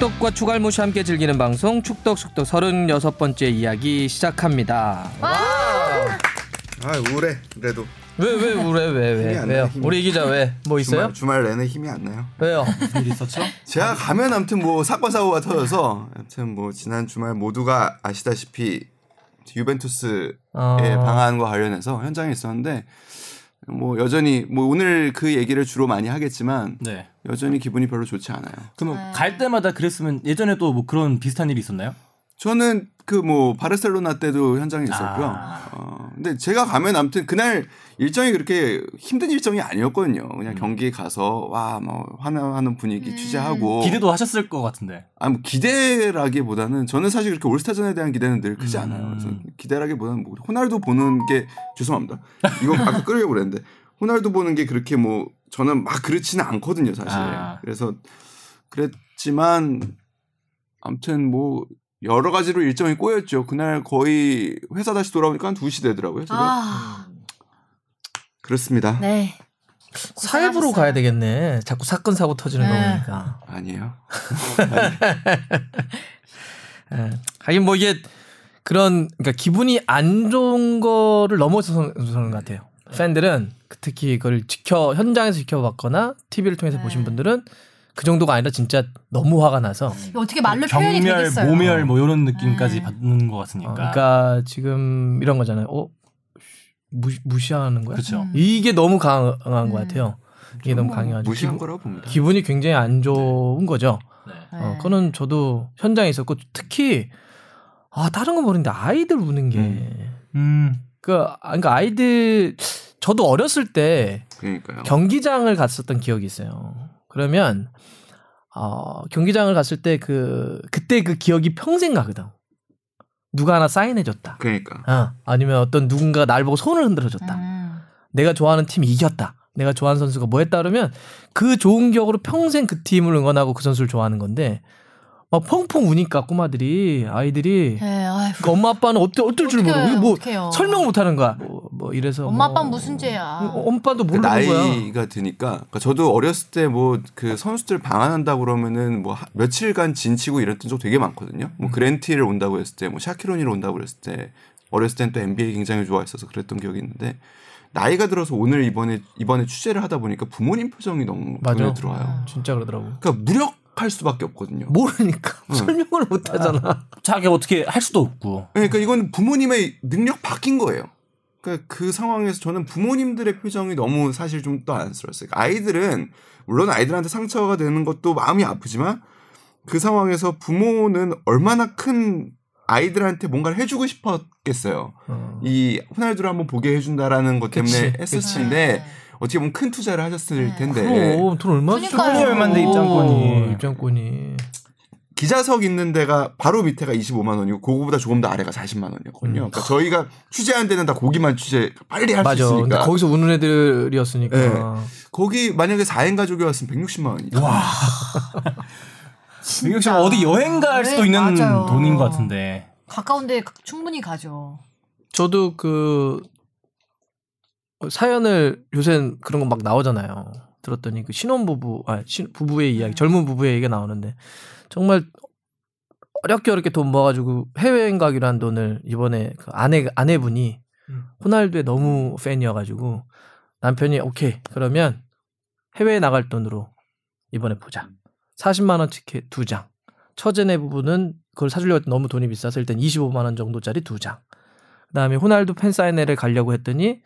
축덕과 추갈모시 함께 즐기는 방송 축덕 숙덕 36번째 이야기 시작합니다. 아 우울해 그래도 왜 왜 우래 왜 힘이 왜 안 왜요? 나요, 힘이. 우리 기자 왜 뭐 있어요? 주말, 주말 내내 힘이 안 나요. 왜요? 일 있었죠? 제가 가면 아무튼 뭐 사건 사고가 터져서 아무튼 뭐 지난 주말 모두가 아시다시피 유벤투스의 어. 방한과 관련해서 현장에 있었는데 뭐 여전히 뭐 오늘 그 얘기를 주로 많이 하겠지만 네. 여전히 기분이 별로 좋지 않아요. 그러면 갈 때마다 그랬으면 예전에도 뭐 그런 비슷한 일이 있었나요? 저는 그 뭐 바르셀로나 때도 현장에 있었고요. 아. 어, 근데 제가 가면 아무튼 그날 일정이 그렇게 힘든 일정이 아니었거든요. 그냥 경기에 가서 와 뭐 환호하는 분위기 취재하고 기대도 하셨을 것 같은데. 아니 뭐 기대라기보다는 저는 사실 그렇게 올스타전에 대한 기대는 늘 크지 음. 않아요. 그래서 기대라기보다는 뭐 호날두 보는 게 죄송합니다. 이거 아까 끌려고 그랬는데 호날두 보는 게 그렇게 뭐 저는 막 그렇지는 않거든요, 사실. 아. 그래서 그랬지만 아무튼 뭐 여러 가지로 일정이 꼬였죠. 그날 거의 회사 다시 돌아오니까 한 2시 되더라고요. 제가. 아, 그렇습니다. 네. 사회부로. 가야 되겠네. 자꾸 사건 사고 터지는 거 네. 보니까. 아니에요. 예. 하긴 뭐 이게 그런 그러니까 기분이 안 좋은 거를 넘어서는 것 같아요. 팬들은 특히 그걸 지켜 현장에서 지켜봤거나 TV를 통해서 네. 보신 분들은 그 정도가 아니라 진짜 너무 화가 나서 이거 어떻게 말로 표현이 경멸, 되겠어요? 모멸 뭐 이런 느낌까지 네. 받는 것 같으니까. 어, 그러니까 지금 이런 거잖아요. 어 무시, 무시하는 거야? 그렇죠. 음. 이게 너무 강한 것 음. 같아요. 이게 너무 강해가지고 무시한 기분, 거라고 봅니다. 기분이 굉장히 안 좋은 거죠. 네. 네. 어, 그거는 저도 현장에 있었고 특히 아 다른 건 모르는데 아이들 우는 게 음. 그, 아, 그러니까 아이들, 저도 어렸을 때 그러니까요. 경기장을 갔었던 기억이 있어요. 그러면, 어, 경기장을 갔을 때 그, 그때 그 기억이 평생 가거든. 누가 하나 사인해줬다. 그러니까. 어, 아니면 어떤 누군가 날 보고 손을 흔들어줬다. 음. 내가 좋아하는 팀이 이겼다. 내가 좋아하는 선수가 뭐 했다 그러면 그 좋은 기억으로 평생 그 팀을 응원하고 그 선수를 좋아하는 건데 막 펑펑 우니까 꼬마들이 아이들이 네. 그 엄마 아빠는 어떨 어떨 줄 모르고 뭐 어떡해요. 설명 못 하는 거야. 뭐, 뭐 이래서 엄마 뭐- 아빠는 무슨 죄야. 어, 그 모르는 거야. 나이가 드니까 그러니까 저도 어렸을 때 뭐 그 선수들 방한한다 그러면은 뭐 하- 며칠간 진치고 이랬던 적 되게 많거든요. 뭐 그랜티를 온다고 했을 때, 뭐 샤키로니를 온다고 그랬을 때 어렸을 땐 또 NBA 굉장히 좋아했어서 그랬던 기억이 있는데 나이가 들어서 오늘 이번에 이번에 취재를 하다 보니까 부모님 표정이 너무 맞아. 눈에 들어와요. 진짜 그러더라고. 그러니까 무력 할 수밖에 없거든요. 모르니까 설명을 못 하잖아. 자기 어떻게 할 수도 없고. 그러니까 이건 부모님의 능력 바뀐 거예요. 그러니까 그 상황에서 저는 부모님들의 표정이 너무 사실 좀 또 안쓰러웠어요. 그러니까 아이들은 물론 아이들한테 상처가 되는 것도 마음이 아프지만 그 상황에서 부모는 얼마나 큰 아이들한테 뭔가를 해주고 싶었겠어요. 어. 이 호날두를 한번 보게 해준다라는 것 때문에 그치, 했을. 텐데 어떻게 보면 큰 투자를 하셨을 네. 텐데 그럼 돈 얼마. 주고 얼마인데 입장권이. 입장권이. 기자석 있는 데가 바로 밑에가 25만 원이고 그거보다 조금 더 아래가 40만 원이었거든요. 음. 그러니까 저희가 취재한 데는 다 거기만 취재 빨리 할 수 있으니까 거기서 우는 애들이었으니까. 네. 거기 만약에 4인 가족이었으면 160만 원이죠. 와. 이거 지금 어디 여행 갈 수도 네, 있는 맞아요. 돈인 것 같은데. 가까운데 충분히 가죠. 저도 그 사연을 요새 그런 거 막 나오잖아요. 들었더니 그 신혼부부, 아, 신, 부부의 이야기, 젊은 부부의 얘기가 나오는데 정말 어렵게 어렵게 돈 모아가지고 해외여행 가기로 한 돈을 이번에 그 아내, 아내분이 음. 호날두에 너무 팬이어가지고 남편이 오케이, 그러면 해외에 나갈 돈으로 이번에 보자. 40만원 티켓 두 장. 처제네 부부는 그걸 사주려고 너무 돈이 비싸서 일단 25만원 정도짜리 두 장. 그 다음에 호날두 팬 사인회를 가려고 했더니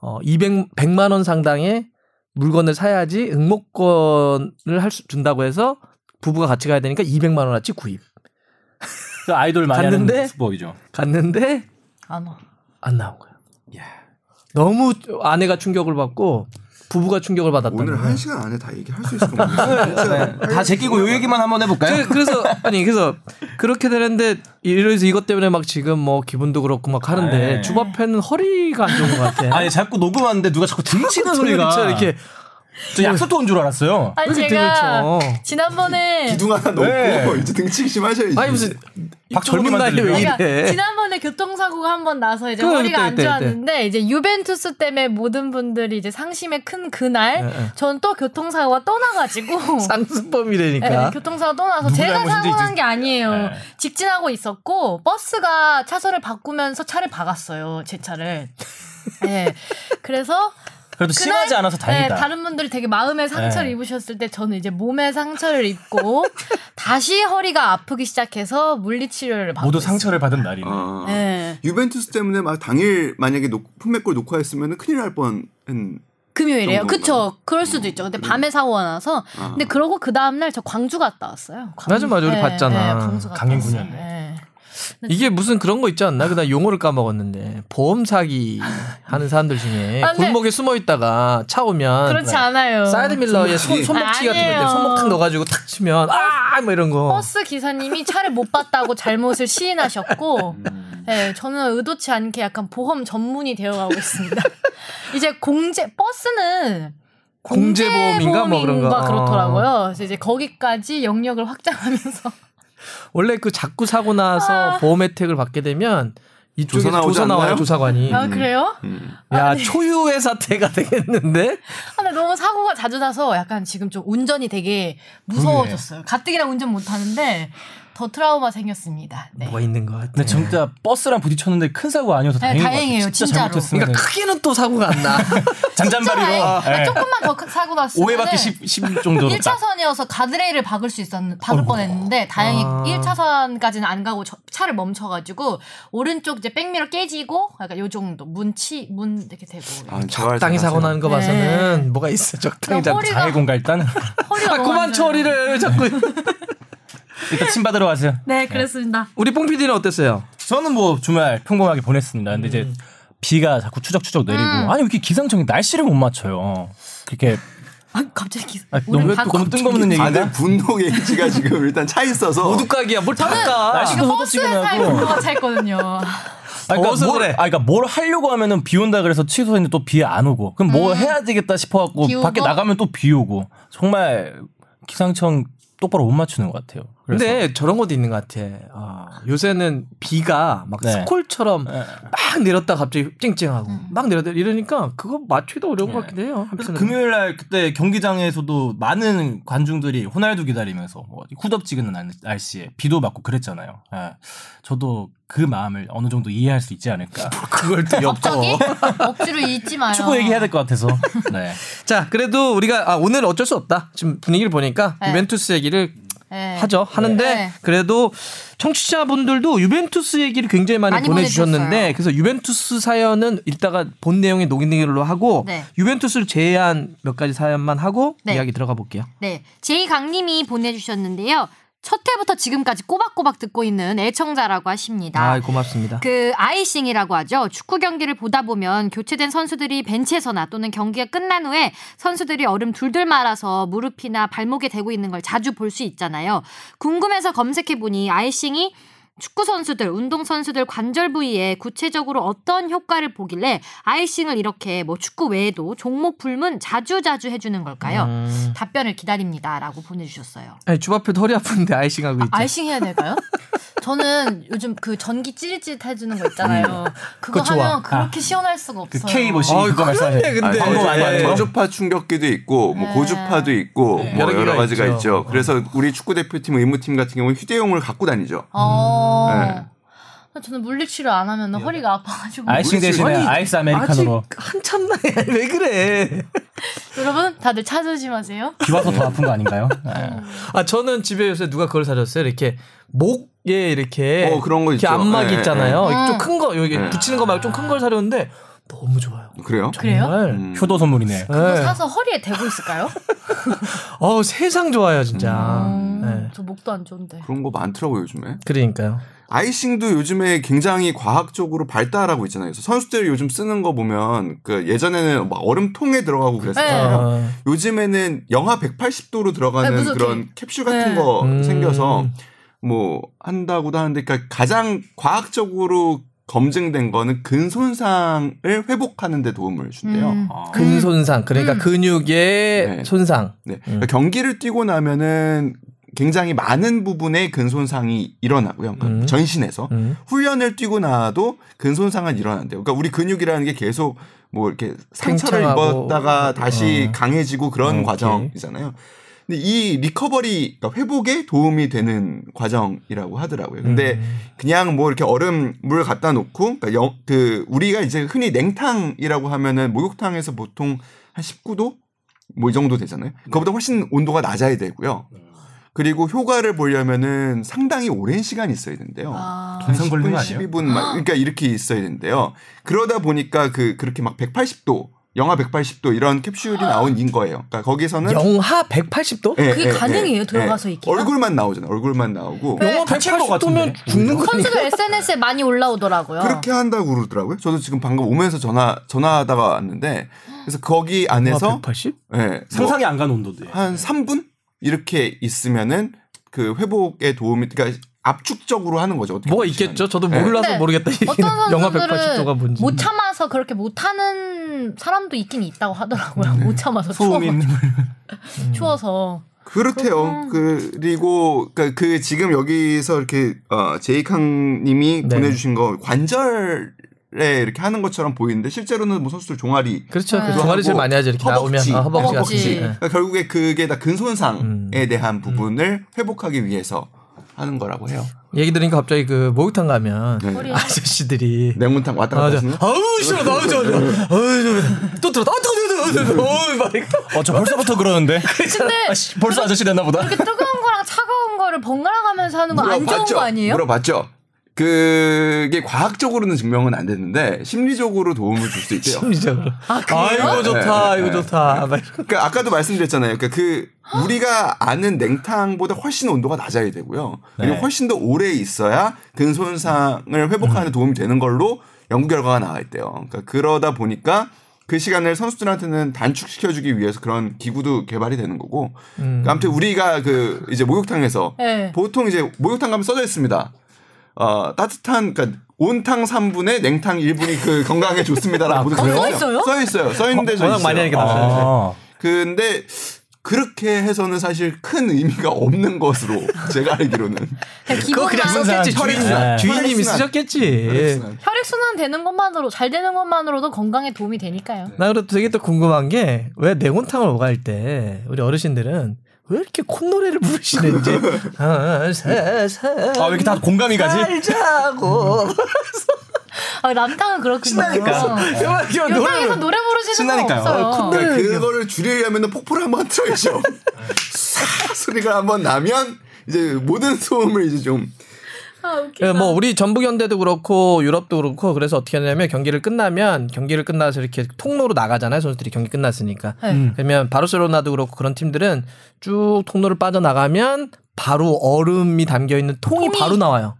어 200, 100만 원 상당의 물건을 사야지 응모권을 할 수 준다고 해서 부부가 같이 가야 되니까 200만 원어치 구입. 그 아이돌 많이 갔는데? 하는 수법이죠. 갔는데 안 와. 안 나온 거야. 너무 아내가 충격을 받고 부부가 충격을 받았다는 오늘. 한 시간 안에 다 얘기할 수 있을 것 같아요. 다 제끼고 요 얘기만 한번 해볼까요? 그- 그래서 아니 그래서 그렇게 되는데 이래서 이것 때문에 막 지금 뭐 기분도 그렇고 막 하는데 네. 주바페는 허리가 안 좋은 것 같아. 아니 자꾸 녹음하는데 누가 자꾸 등치는 소리가 그렇죠. 이렇게 저 약속도 온줄 알았어요. 아니 이렇게 제가 되겠죠. 지난번에 기둥 하나 넣고 네. 이제 등치기 심하셔야지. 아니 무슨 박 젊은 나이에 왜. 그러니까 이래? 지난번에 교통사고가 한 번 나서 이제 그, 허리가 그때, 안 좋았는데 이제 유벤투스 때문에 모든 분들이 이제 상심에 큰 그날 예, 예. 전또 교통사고가 또 나가지고 상습범이라니까. 네, 교통사고 또 나서 누구 제가 잘못인지 사고 난 이제- 게 아니에요. 네. 직진하고 있었고 버스가 차선을 바꾸면서 차를 박았어요. 제 차를. 네. 그래서 그래도 심하지 않아서 다행이다. 네, 다른 분들이 되게 마음에 상처를 네. 입으셨을 때 저는 이제 몸에 상처를 입고 다시 허리가 아프기 시작해서 물리치료를 받고 모두 있어요. 상처를 받은 날이네. 아. 네. 유벤투스 때문에 막 당일 만약에 녹, 품맥골 녹화했으면 큰일 날 뻔한. 금요일이에요. 정도인가요? 그쵸. 그럴 수도 있죠. 근데 밤에 사고가 나서. 아. 근데 그러고 그 다음날 저 광주 갔다 왔어요. 광주. 맞아, 맞아. 우리 봤잖아. 광주 갔다 강행군이었네. 네. 이게 무슨 그런 거 있지 않나? 그다 용어를 까먹었는데 보험 사기 하는 사람들 중에 아, 근데- 골목에 숨어 있다가 차 오면 그렇지 않아요. 사이드 미러에 손, 손목치 같은 아니에요. 거 손목 탁 넣어가지고 탁 치면 아뭐 이런 거. 버스 기사님이 차를 못 봤다고 잘못을 시인하셨고, 음. 네, 저는 의도치 않게 약간 보험 전문이 되어가고 있습니다. 이제 공제 버스는 공제보험인가 뭐 그런 거. 공제보험인가 그렇더라고요. 그래서 이제 거기까지 영역을 확장하면서 원래 그 자꾸 사고 나서 보험 혜택을 받게 되면 이쪽에서 조사 조사, 나와요? 조사관이. 아 그래요? 음. 야 초유의 사태가 되겠는데? 아, 근데 너무 사고가 자주 나서 약간 지금 좀 운전이 되게 무서워졌어요. 가뜩이나 운전 못 하는데 더 트라우마 생겼습니다. 네. 뭐가 있는 것 같아. 근데 진짜 버스랑 부딪혔는데 큰 사고 아니어서 네, 다행인 것 다행이에요. 진짜 진짜로. 잘못했으면 그러니까 크게는 또 사고가 안 나. 잔잔바리로 진짜 예. 조금만 더큰 사고 났으면 5회밖에 10, 10 정도로 딱. 1차선이어서 가드레일을 박을 수 있었는 박을 어이구. 뻔했는데 다행히 아. 1차선까지는 안 가고 저- 차를 멈춰가지고 오른쪽 이제 백미러 깨지고 약간 요 정도 문치 문 이렇게 되고 아, 적당히 사고 나는 거 네. 봐서는 뭐가 있어. 적당히 그럼 잡. 허리가- 장애공 갈 때는 허리가 아 그만. 처리를 왜 자꾸. 일단 침 받으러 가세요. 네 그렇습니다. 우리 뽕 PD는 어땠어요? 저는 뭐 주말 평범하게 보냈습니다. 근데 음. 이제 비가 자꾸 추적추적 내리고 음. 아니 왜 이렇게 기상청이 날씨를 못 맞춰요. 그렇게 아 갑자기 아, 우리 너무, 방- 너무 뜬금없는 얘기인가? 다들 분노 게이지가 지금 일단 차 있어서 모두각이야. 뭘 닦아. 날씨도 분노가 차 있거든요. 아, 그러니까 뭘, 그래. 아, 그러니까 뭘 하려고 하면은 비 온다 그래서 취소했는데 또 비 안 오고. 그럼 뭐 해야 되겠다 싶어갖고 음. 비 오고? 밖에 나가면 또 비 오고. 정말 기상청 똑바로 못 맞추는 것 같아요. 근데 저런 것도 있는 것 같아. 아, 요새는 비가 막 네. 스콜처럼 네. 막 내렸다 갑자기 쨍쨍하고 막 내렸다 이러니까 그거 맞추기도 어려운 것 같기도 해요. 그래서. 금요일 날 그때 경기장에서도 많은 관중들이 호날두 기다리면서 뭐 후덥지근한 날- 날씨에 비도 맞고 그랬잖아요. 예. 저도 그 마음을 어느 정도 이해할 수 있지 않을까. 그걸 또 엮어. 갑자기 억지로 잊지 마요. 축구 얘기해야 될 것 같아서. 네. 자, 그래도 우리가 아, 오늘 어쩔 수 없다. 지금 분위기를 보니까 네. 유벤투스 얘기를 네. 하죠. 하는데 네. 그래도 청취자분들도 유벤투스 얘기를 굉장히 많이, 많이 보내주셨는데 보내주셨어요. 그래서 유벤투스 사연은 이따가 본 내용에 녹이는 걸로 하고 네. 유벤투스를 제외한 몇 가지 사연만 하고 네. 이야기 들어가 볼게요. 네, 제이강님이 보내주셨는데요. 첫 회부터 지금까지 꼬박꼬박 듣고 있는 애청자라고 하십니다. 아, 고맙습니다. 그 아이싱이라고 하죠. 축구 경기를 보다 보면 교체된 선수들이 벤치에서나 또는 경기가 끝난 후에 선수들이 얼음 둘둘 말아서 무릎이나 발목에 대고 있는 걸 자주 볼 수 있잖아요. 궁금해서 검색해 보니 아이싱이 축구 선수들, 운동 선수들 관절 부위에 구체적으로 어떤 효과를 보길래 아이싱을 이렇게 뭐 축구 외에도 종목 불문 자주 자주 해주는 걸까요? 음. 답변을 기다립니다라고 보내주셨어요. 아니, 주바페도 허리 아픈데 아이싱 하고 있죠. 아이싱 해야 될까요? 저는 요즘 그 전기 찌릿찌릿 해주는 거 있잖아요. 그거 그거. 하면 그렇게 시원할 수가 그 없어요. K 뭐시 어이, 그거 말씀하세요. 났네, 근데. 아, 네. 저주파 충격기도 있고 뭐 네. 고주파도 있고 네. 뭐 여러 여러, 가지가 있죠. 있죠. 그래서 우리 축구 대표팀 의무팀 같은 경우는 휴대용을 갖고 다니죠. 어. 네. 저는 물리치료 안 하면 허리가 아파가지고. 아이싱 대신에 아니, 아이스 아메리카노로 아직 한참 나이 왜 그래? 여러분 다들 차 조심하세요. 비 와서 더 아픈 거 아닌가요? 네. 아 저는 집에 요새 누가 그걸 사줬어요. 이렇게 목에 이렇게 어, 그런 거 이렇게 있죠. 안막 네, 있잖아요. 네. 좀큰 거 여기 네. 붙이는 거 말고 좀 큰 걸 사려는데 너무 좋아요. 그래요? 그래요? 정말. 음. 효도 선물이네. 그거 네. 사서 허리에 대고 있을까요? 어우 세상 좋아요 진짜. 음, 네. 저 목도 안 좋은데. 그런 거 많더라고요 요즘에. 그러니까요. 아이싱도 요즘에 굉장히 과학적으로 발달하고 있잖아요. 그래서 선수들이 요즘 쓰는 거 보면 그 예전에는 막 얼음통에 들어가고 그랬었잖아요. 어, 요즘에는 영하 180도로 들어가는 네, 그런 캡슐 같은 네. 거 음. 생겨서 뭐 한다고도 하는데 그러니까 가장 과학적으로 검증된 거는 근손상을 회복하는 데 도움을 준대요. 음. 아. 근손상 그러니까 음. 근육의 네. 손상. 네. 그러니까 경기를 뛰고 나면은 굉장히 많은 부분의 근손상이 일어나고요. 그러니까 음. 전신에서 음. 훈련을 뛰고 나도 근손상은 일어난대요. 그러니까 우리 근육이라는 게 계속 뭐 이렇게 상처를. 입었다가 다시 어. 강해지고 그런 오케이. 과정이잖아요. 근데 이 리커버리 그러니까 회복에 도움이 되는 과정이라고 하더라고요. 근데 음. 그냥 뭐 이렇게 얼음 물 갖다 놓고 그러니까 영- 그 우리가 이제 흔히 냉탕이라고 하면은 목욕탕에서 보통 한 19도 뭐 이 정도 되잖아요. 그거보다 훨씬 온도가 낮아야 되고요. 그리고 효과를 보려면은 상당히 오랜 시간이 있어야 된대요. 아. 한 동상 걸리는 거 10분, 아니에요? 12분 막 그러니까 이렇게 있어야 된대요. 그러다 보니까 그 그렇게 막 180도, 영하 180도 이런 캡슐이 나온 인 거예요. 그러니까 거기서는 영하 180도? 예, 그게 예, 가능해요? 예, 들어가서 예. 있기가? 얼굴만 나오잖아요. 얼굴만 나오고 네. 영하 다칠 것 180도면 같은데. 죽는 거 아니야? SNS에 많이 올라오더라고요. 그렇게 한다고 그러더라고요. 저도 지금 방금 오면서 전화 전화하다가 왔는데 그래서 거기 안에서 영하 180? 예, 상상이 안 가는 온도인데. 한 3분 이렇게 있으면은 그 회복에 도움이 그러니까 압축적으로 하는 거죠. 뭐가 있겠죠? 저도 네. 몰라서 근데 모르겠다. 얘기는. 어떤 선수들은 180도가 뭔지. 못 참아서 그렇게 못 하는 사람도 있긴 있다고 하더라고요. 네. 못 참아서 추워, 소음이 있는 걸. 추워서. 그렇대요. 그리고 그러니까 그 지금 여기서 이렇게 어 제이캉님이 네. 보내주신 거 관절 에 이렇게 하는 것처럼 보이는데 실제로는 뭐 선수들 종아리 그렇죠. 그 네. 종아리 제일 많이 하죠. 이렇게 허벅지, 나오면 아, 허벅지 허벅지. 거. 네. 그러니까 결국에 그게 다 근손상에 음. 대한 부분을 회복하기 위해서 하는 거라고 해요. 얘기 들으니까 갑자기 그 목욕탕 가면 네. 아저씨들이 냉문탕 왔다 갔다. 하시는 아우 싫어 나오죠 아우 또 들어 또또또또 어우 막 이거 어, 저 벌써부터 그러는데. 근데 아, 씨, 벌써 아저씨 됐나 보다. 이렇게 뜨거운 거랑 차가운 거를 번갈아 가면서 하는 거 안 좋은 거 아니에요? 물어봤죠. 그게 과학적으로는 증명은 안 됐는데 심리적으로 도움을 줄 수 있대요. 심리적으로 아? 아이고 좋다 네, 이거 네. 좋다 막 이러고. 그러니까 아까도 말씀드렸잖아요. 그러니까 그 우리가 아는 냉탕보다 훨씬 온도가 낮아야 되고요. 그리고 네. 훨씬 더 오래 있어야 근 손상을 회복하는 데 도움이 되는 걸로 연구 결과가 나와 있대요. 그러니까 그러다 보니까 그 시간을 선수들한테는 단축시켜주기 위해서 그런 기구도 개발이 되는 거고. 음. 그러니까 아무튼 우리가 그 이제 목욕탕에서 네. 보통 이제 목욕탕 가면 써져 있습니다. 어, 따뜻한, 그러니까 온탕 3분에 냉탕 1분이 그 건강에 좋습니다라고 어, 써 있어요? 써 있어요. 써 있는데 저 워낙 있어요. 많이 하니까 어. 아. 근데 그렇게 해서는 사실 큰 의미가 없는 것으로 제가 알기로는 그거 그냥 썼겠지 주인, 혈액순환. 주인님이 혈액순환. 쓰셨겠지 혈액순환 되는 것만으로 잘 되는 것만으로도 건강에 도움이 되니까요. 나 그래도 되게 또 궁금한 게 왜 냉온탕을 오갈 때 우리 어르신들은 왜 이렇게 콧노래를 부르시는지 아, 사, 사, 아, 왜 이렇게 다 공감이 가지? 살자고 아, 남탕은 그렇군요. 신나니까. 여탕에서 노래를 노래 부르시는 신나니까요. 건 없어요. 어, 그러니까 네. 그거를 줄이려면 폭포를 한번 틀어야죠. 싹 소리가 한번 나면 이제 모든 소음을 이제 좀 아, 웃기다. 예, 뭐 우리 전북 현대도 그렇고 유럽도 그렇고 그래서 어떻게 하냐면 경기를 끝나면 경기를 끝나서 이렇게 통로로 나가잖아요 선수들이 경기 끝났으니까 네. 음. 그러면 바르셀로나도 그렇고 그런 팀들은 쭉 통로를 빠져 나가면 바로 얼음이 담겨 있는 통이, 통이- 바로 나와요.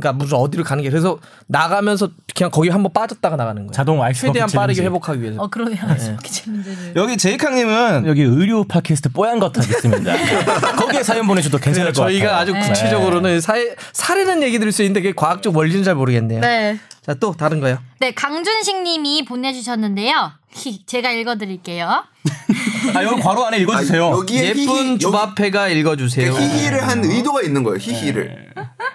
그러니까 무슨 어디를 가는 게 그래서 나가면서 그냥 거기 한번 빠졌다가 나가는 거예요. 자동 아이스 최대한 빠르게 챌린지. 회복하기 위해서. 어, 그러네요. 챌린지를. 여기 제이캉님은 여기 의료 팟캐스트 뽀얀 것 하겠습니다. 거기에 사연 보내셔도 괜찮을 것 같아요. 저희가 아주 네. 구체적으로는 사회, 사례는 얘기 드릴 수 있는데 그게 과학적 원리는 잘 모르겠네요. 네. 자 또 다른 거요. 네, 강준식 님이 보내주셨는데요. 히, 제가 읽어드릴게요. 아, 여기 괄호 안에 읽어주세요. 아, 여기에 예쁜 히히, 주바페가 읽어주세요. 여기 히히를 한 의도가 있는 거예요. 히히를.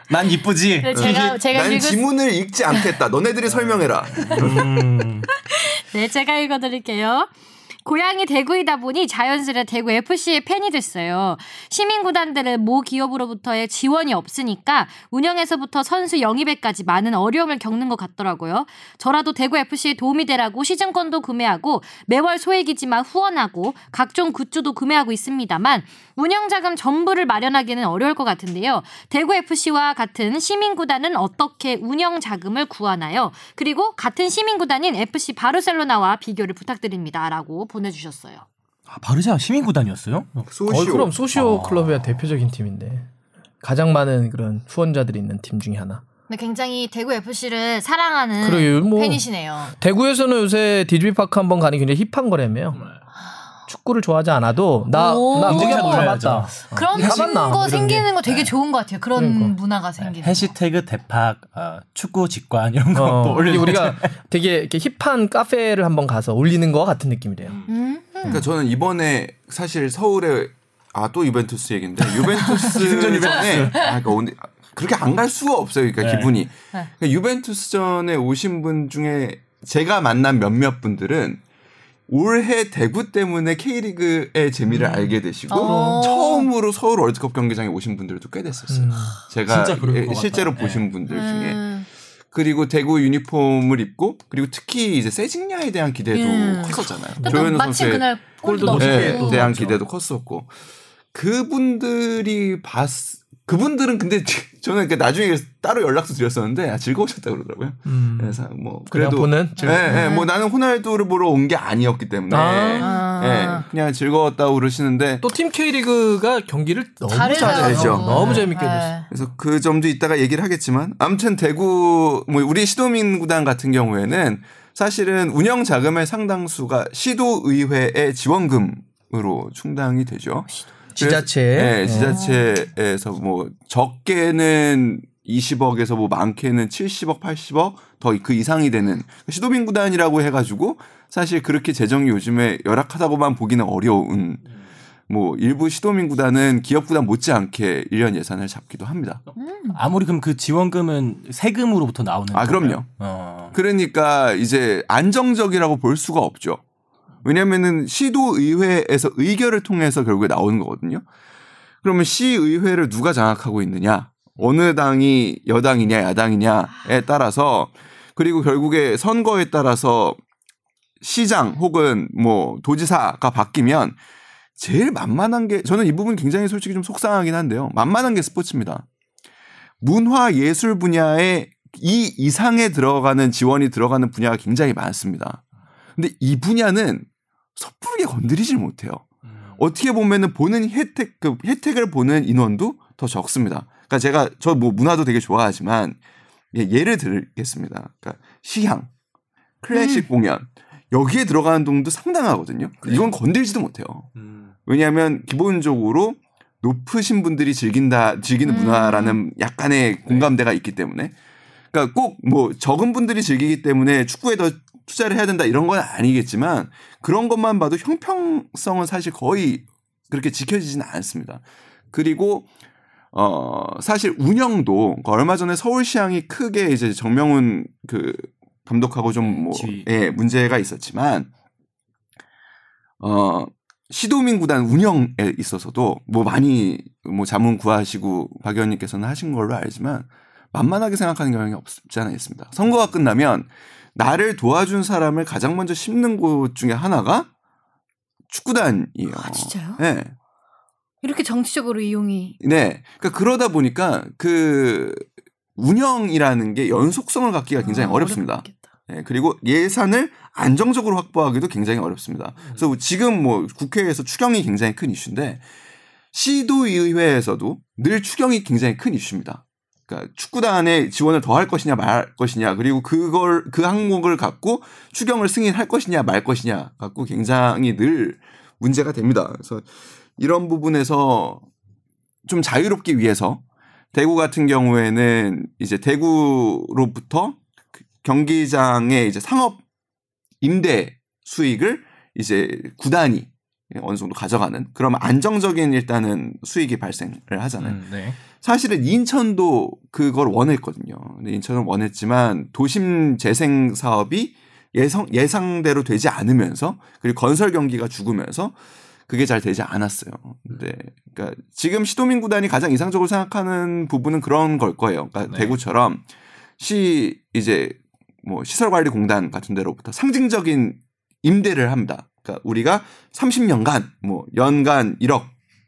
난 이쁘지. 네, 제가, 제가 난 읽을 지문을 읽지 않겠다. 너네들이 설명해라. 음. 네, 제가 읽어드릴게요. 고향이 대구이다 보니 자연스레 대구 FC의 팬이 됐어요. 시민 구단들은 모 기업으로부터의 지원이 없으니까 운영에서부터 선수 영입에까지 많은 어려움을 겪는 것 같더라고요. 저라도 대구 FC에 도움이 되라고 시즌권도 구매하고 매월 소액이지만 후원하고 각종 굿즈도 구매하고 있습니다만 운영 자금 전부를 마련하기는 어려울 것 같은데요. 대구 FC와 같은 시민 구단은 어떻게 운영 자금을 구하나요? 그리고 같은 시민 구단인 FC 바르셀로나와 비교를 부탁드립니다라고 보내주셨어요. 아, 바르샤 시민구단이었어요? 소시오. 어, 그럼 소시오 아. 클럽의 대표적인 팀인데 가장 많은 그런 후원자들이 있는 팀 중에 하나. 근데 굉장히 대구 FC를 사랑하는 뭐. 팬이시네요. 대구에서는 요새 디즈니 파크 한번 가니 굉장히 힙한 거라며요. 축구를 좋아하지 않아도 나 오. 나 그거 올려야죠. 가봤다. 그런? 증거 이런 생기는 게. 거 되게 좋은 것 같아요. 그런 그러니까. 문화가 생기는 거. 해시태그 대팍 어, 축구 직관 이런 거 어, 또 올리고 우리가 되게 이렇게 힙한 카페를 한번 가서 올리는 거 같은 느낌이래요. 음. 그러니까 저는 이번에 사실 서울에 아 또 유벤투스 얘긴데 유벤투스 기승전 전에 아, 그러니까 오늘 그렇게 안 갈 수가 없어요. 그러니까 네. 기분이 네. 그러니까 유벤투스 전에 오신 분 중에 제가 만난 몇몇 분들은 올해 대구 때문에 K리그의 재미를 알게 되시고 어. 처음으로 서울 월드컵 경기장에 오신 분들도 꽤 됐었어요. 음. 제가 예, 것 실제로 같아요. 보신 분들 중에 음. 그리고 대구 유니폼을 입고 그리고 특히 이제 세징야에 대한 기대도 음. 컸었잖아요. 또 조현우 선수의 그날 골도. 네, 또 대한. 기대도 컸었고 그분들이 봤 그분들은 근데 저는 그 나중에 따로 연락도 드렸었는데 아, 즐거우셨다 그러더라고요. 음. 그래서 뭐 그래도 보는 예, 예, 뭐 나는 호날두를 보러 온 게 아니었기 때문에 아. 예, 그냥 즐거웠다고 그러시는데 또 팀 K리그가 경기를 너무. 잘해줘. 너무 재밌게 네. 했어. 그래서 그 점도 이따가 얘기를 하겠지만 아무튼 대구 뭐 우리 시도민 구단 같은 경우에는 사실은 운영 자금의 상당수가 시도의회의 지원금으로 충당이 되죠. 지자체. 네, 지자체에서 뭐 적게는 20억에서 뭐 많게는 70억, 80억 더 그 이상이 되는 시도민 구단이라고 해가지고 사실 그렇게 재정이 요즘에 열악하다고만 보기는 어려운 뭐 일부 시도민 구단은 기업 구단 못지않게 1년 예산을 잡기도 합니다. 아무리 그럼 그 지원금은 세금으로부터 나오는 아, 건가요? 그럼요. 어. 그러니까 이제 안정적이라고 볼 수가 없죠. 왜냐면은 시도의회에서 의결을 통해서 결국에 나오는 거거든요. 그러면 시의회를 누가 장악하고 있느냐, 어느 당이 여당이냐 야당이냐에 따라서 그리고 결국에 선거에 따라서 시장 혹은 뭐 도지사가 바뀌면 제일 만만한 게 저는 이 부분 굉장히 솔직히 좀 속상하긴 한데요. 만만한 게 스포츠입니다. 문화 예술 분야에 이 이상에 들어가는 지원이 들어가는 분야가 굉장히 많습니다. 근데 이 분야는 섣부르게 건드리질 못해요. 어떻게 보면은 보는 혜택 그 혜택을 보는 인원도 더 적습니다. 그러니까 제가 저 뭐 문화도 되게 좋아하지만 예, 예를 들겠습니다. 그러니까 시향, 클래식 공연 여기에 들어가는 돈도 상당하거든요. 이건 건들지도 못해요. 음. 왜냐하면 기본적으로 높으신 분들이 즐긴다 즐기는 음. 문화라는 약간의 공감대가 있기 때문에 그러니까 꼭 뭐 적은 분들이 즐기기 때문에 축구에 더 투자를 해야 된다 이런 건 아니겠지만 그런 것만 봐도 형평성은 사실 거의 그렇게 지켜지지는 않습니다. 그리고 어 사실 운영도 그 얼마 전에 서울시향이 크게 이제 정명훈 그 감독하고 좀뭐 지휘. 예, 문제가 있었지만 어 시도민 구단 운영에 있어서도 뭐 많이 뭐 자문 구하시고 박 의원님께서는 하신 걸로 알지만 만만하게 생각하는 경향이 없지 않아 있습니다. 선거가 끝나면 나를 도와준 사람을 가장 먼저 심는 곳 중에 하나가 축구단이에요. 아, 진짜요? 네. 이렇게 정치적으로 이용이 네. 그러니까 그러다 보니까 그 운영이라는 게 연속성을 갖기가 굉장히 아, 어렵습니다. 예, 그리고 예산을 안정적으로 확보하기도 굉장히 어렵습니다. 그래서 지금 뭐 국회에서 추경이 굉장히 큰 이슈인데 시도의회에서도 늘 추경이 굉장히 큰 이슈입니다. 그러니까 축구단에 지원을 더 할 것이냐 말 것이냐 그리고 그걸 그 항목을 갖고 추경을 승인할 것이냐 말 것이냐 갖고 굉장히 늘 문제가 됩니다. 그래서 이런 부분에서 좀 자유롭기 위해서 대구 같은 경우에는 이제 대구로부터 그 경기장의 이제 상업 임대 수익을 이제 구단이 어느 정도 가져가는 그러면 안정적인 일단은 수익이 발생을 하잖아요. 음, 네. 사실은 인천도 그걸 원했거든요. 근데 인천은 원했지만 도심 재생 사업이 예상 예상대로 되지 않으면서 그리고 건설 경기가 죽으면서 그게 잘 되지 않았어요. 근데 그러니까 지금 시도민 구단이 가장 이상적으로 생각하는 부분은 그런 걸 거예요. 그러니까 네. 대구처럼 시 이제 뭐 시설관리공단 같은 데로부터 상징적인 임대를 합니다. 그러니까 우리가 30년간 뭐 연간 1억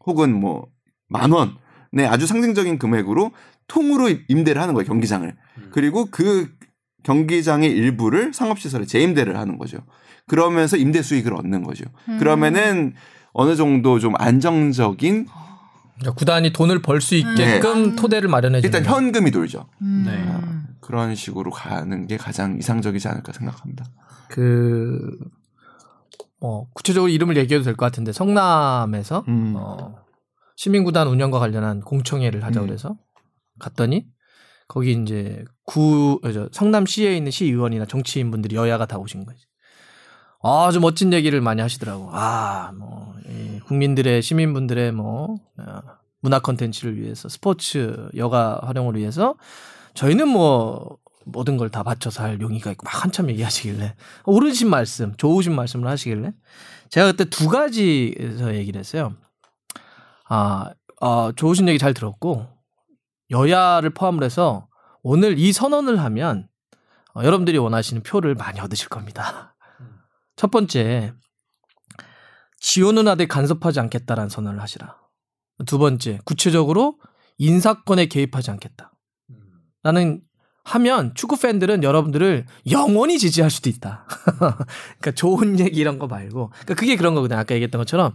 혹은 뭐 만 원, 네 아주 상징적인 금액으로 통으로 임대를 하는 거예요 경기장을. 그리고 그 경기장의 일부를 상업시설에 재임대를 하는 거죠. 그러면서 임대 수익을 얻는 거죠. 음. 그러면은 어느 정도 좀 안정적인 그러니까 구단이 돈을 벌 수 있게끔 음. 토대를 마련해 주는 일단. 현금이 돌죠. 음. 네. 그런 식으로 가는 게 가장 이상적이지 않을까 생각합니다. 그 뭐 구체적으로 이름을 얘기해도 될 것 같은데 성남에서 음. 어, 시민구단 운영과 관련한 공청회를 하자 음. 그래서 갔더니 거기 이제 구 어, 저, 성남시에 있는 시의원이나 정치인분들이 여야가 다 오신 거지. 아주 멋진 얘기를 많이 하시더라고. 아, 뭐 이 국민들의 시민분들의 뭐 어, 문화 콘텐츠를 위해서 스포츠 여가 활용을 위해서 저희는 뭐 모든 걸 다 바쳐서 할 용의가 있고 막 한참 얘기하시길래 옳으신 말씀, 좋으신 말씀을 하시길래 제가 그때 두 가지에서 얘기를 했어요. 아, 아 좋으신 얘기 잘 들었고 여야를 포함을 해서 오늘 이 선언을 하면 어, 여러분들이 원하시는 표를 많이 얻으실 겁니다. 첫 번째, 지호 누나들 간섭하지 않겠다라는 선언을 하시라. 두 번째, 구체적으로 인사권에 개입하지 않겠다. 라는 하면 축구 팬들은 여러분들을 영원히 지지할 수도 있다. 그러니까 좋은 얘기 이런 거 말고. 그러니까 그게 그런 거거든요. 아까 얘기했던 것처럼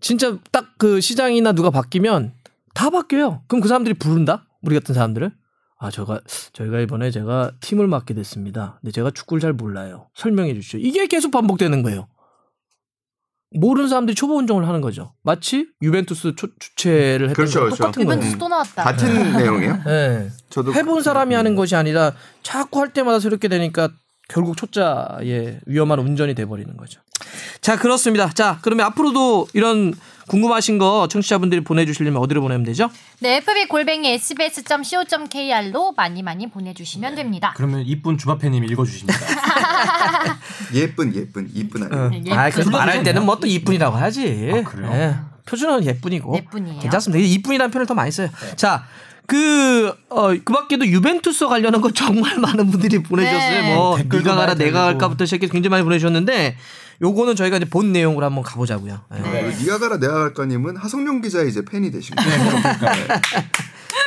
진짜 딱 그 시장이나 누가 바뀌면 다 바뀌어요. 그럼 그 사람들이 부른다? 우리 같은 사람들을? 아, 저가, 저희가 이번에 제가 팀을 맡게 됐습니다. 근데 제가 축구를 잘 몰라요. 설명해 주시죠. 이게 계속 반복되는 거예요. 모르는 사람들이 초보 운동을 하는 거죠. 마치 유벤투스 초- 주최를 했던 그렇죠, 그렇죠. 똑같은 거예요. 유벤투스 또 나왔다. 같은 내용이에요? 예. 저도 해본 사람이 음. 하는 것이 아니라 자꾸 할 때마다 새롭게 되니까 결국 초짜의 위험한 운전이 돼버리는 거죠. 자 그렇습니다. 자 그러면 앞으로도 이런 궁금하신 거 청취자분들이 보내주시려면 어디로 보내면 되죠? 네, fb 골뱅이 sbs.co.kr로 많이 많이 보내주시면 됩니다. 그러면 이쁜 주바페님이 읽어주십니다. 예쁜 예쁜 이쁜 아니에요. 예쁜. 아 그래서 말할 때는 뭐 또 이쁜이라고 하지. 아, 그래요? 예. 표준어는 예쁜이고. 예쁜이에요. 괜찮습니다. 이쁜이라는 표현을 더 많이 써요. 자. 그, 어, 그 밖에도 유벤투스 관련한 거 정말 많은 분들이 보내주셨어요. 네. 뭐, 댓글도 네가 가라, 내가. 갈까부터 시작해서 굉장히 많이 보내주셨는데, 요거는 저희가 이제 본 내용으로 한번 가보자고요. 예. 네. 니가 가라 내가 갈까님은 하성룡 기자 이제 팬이 되신 거예요.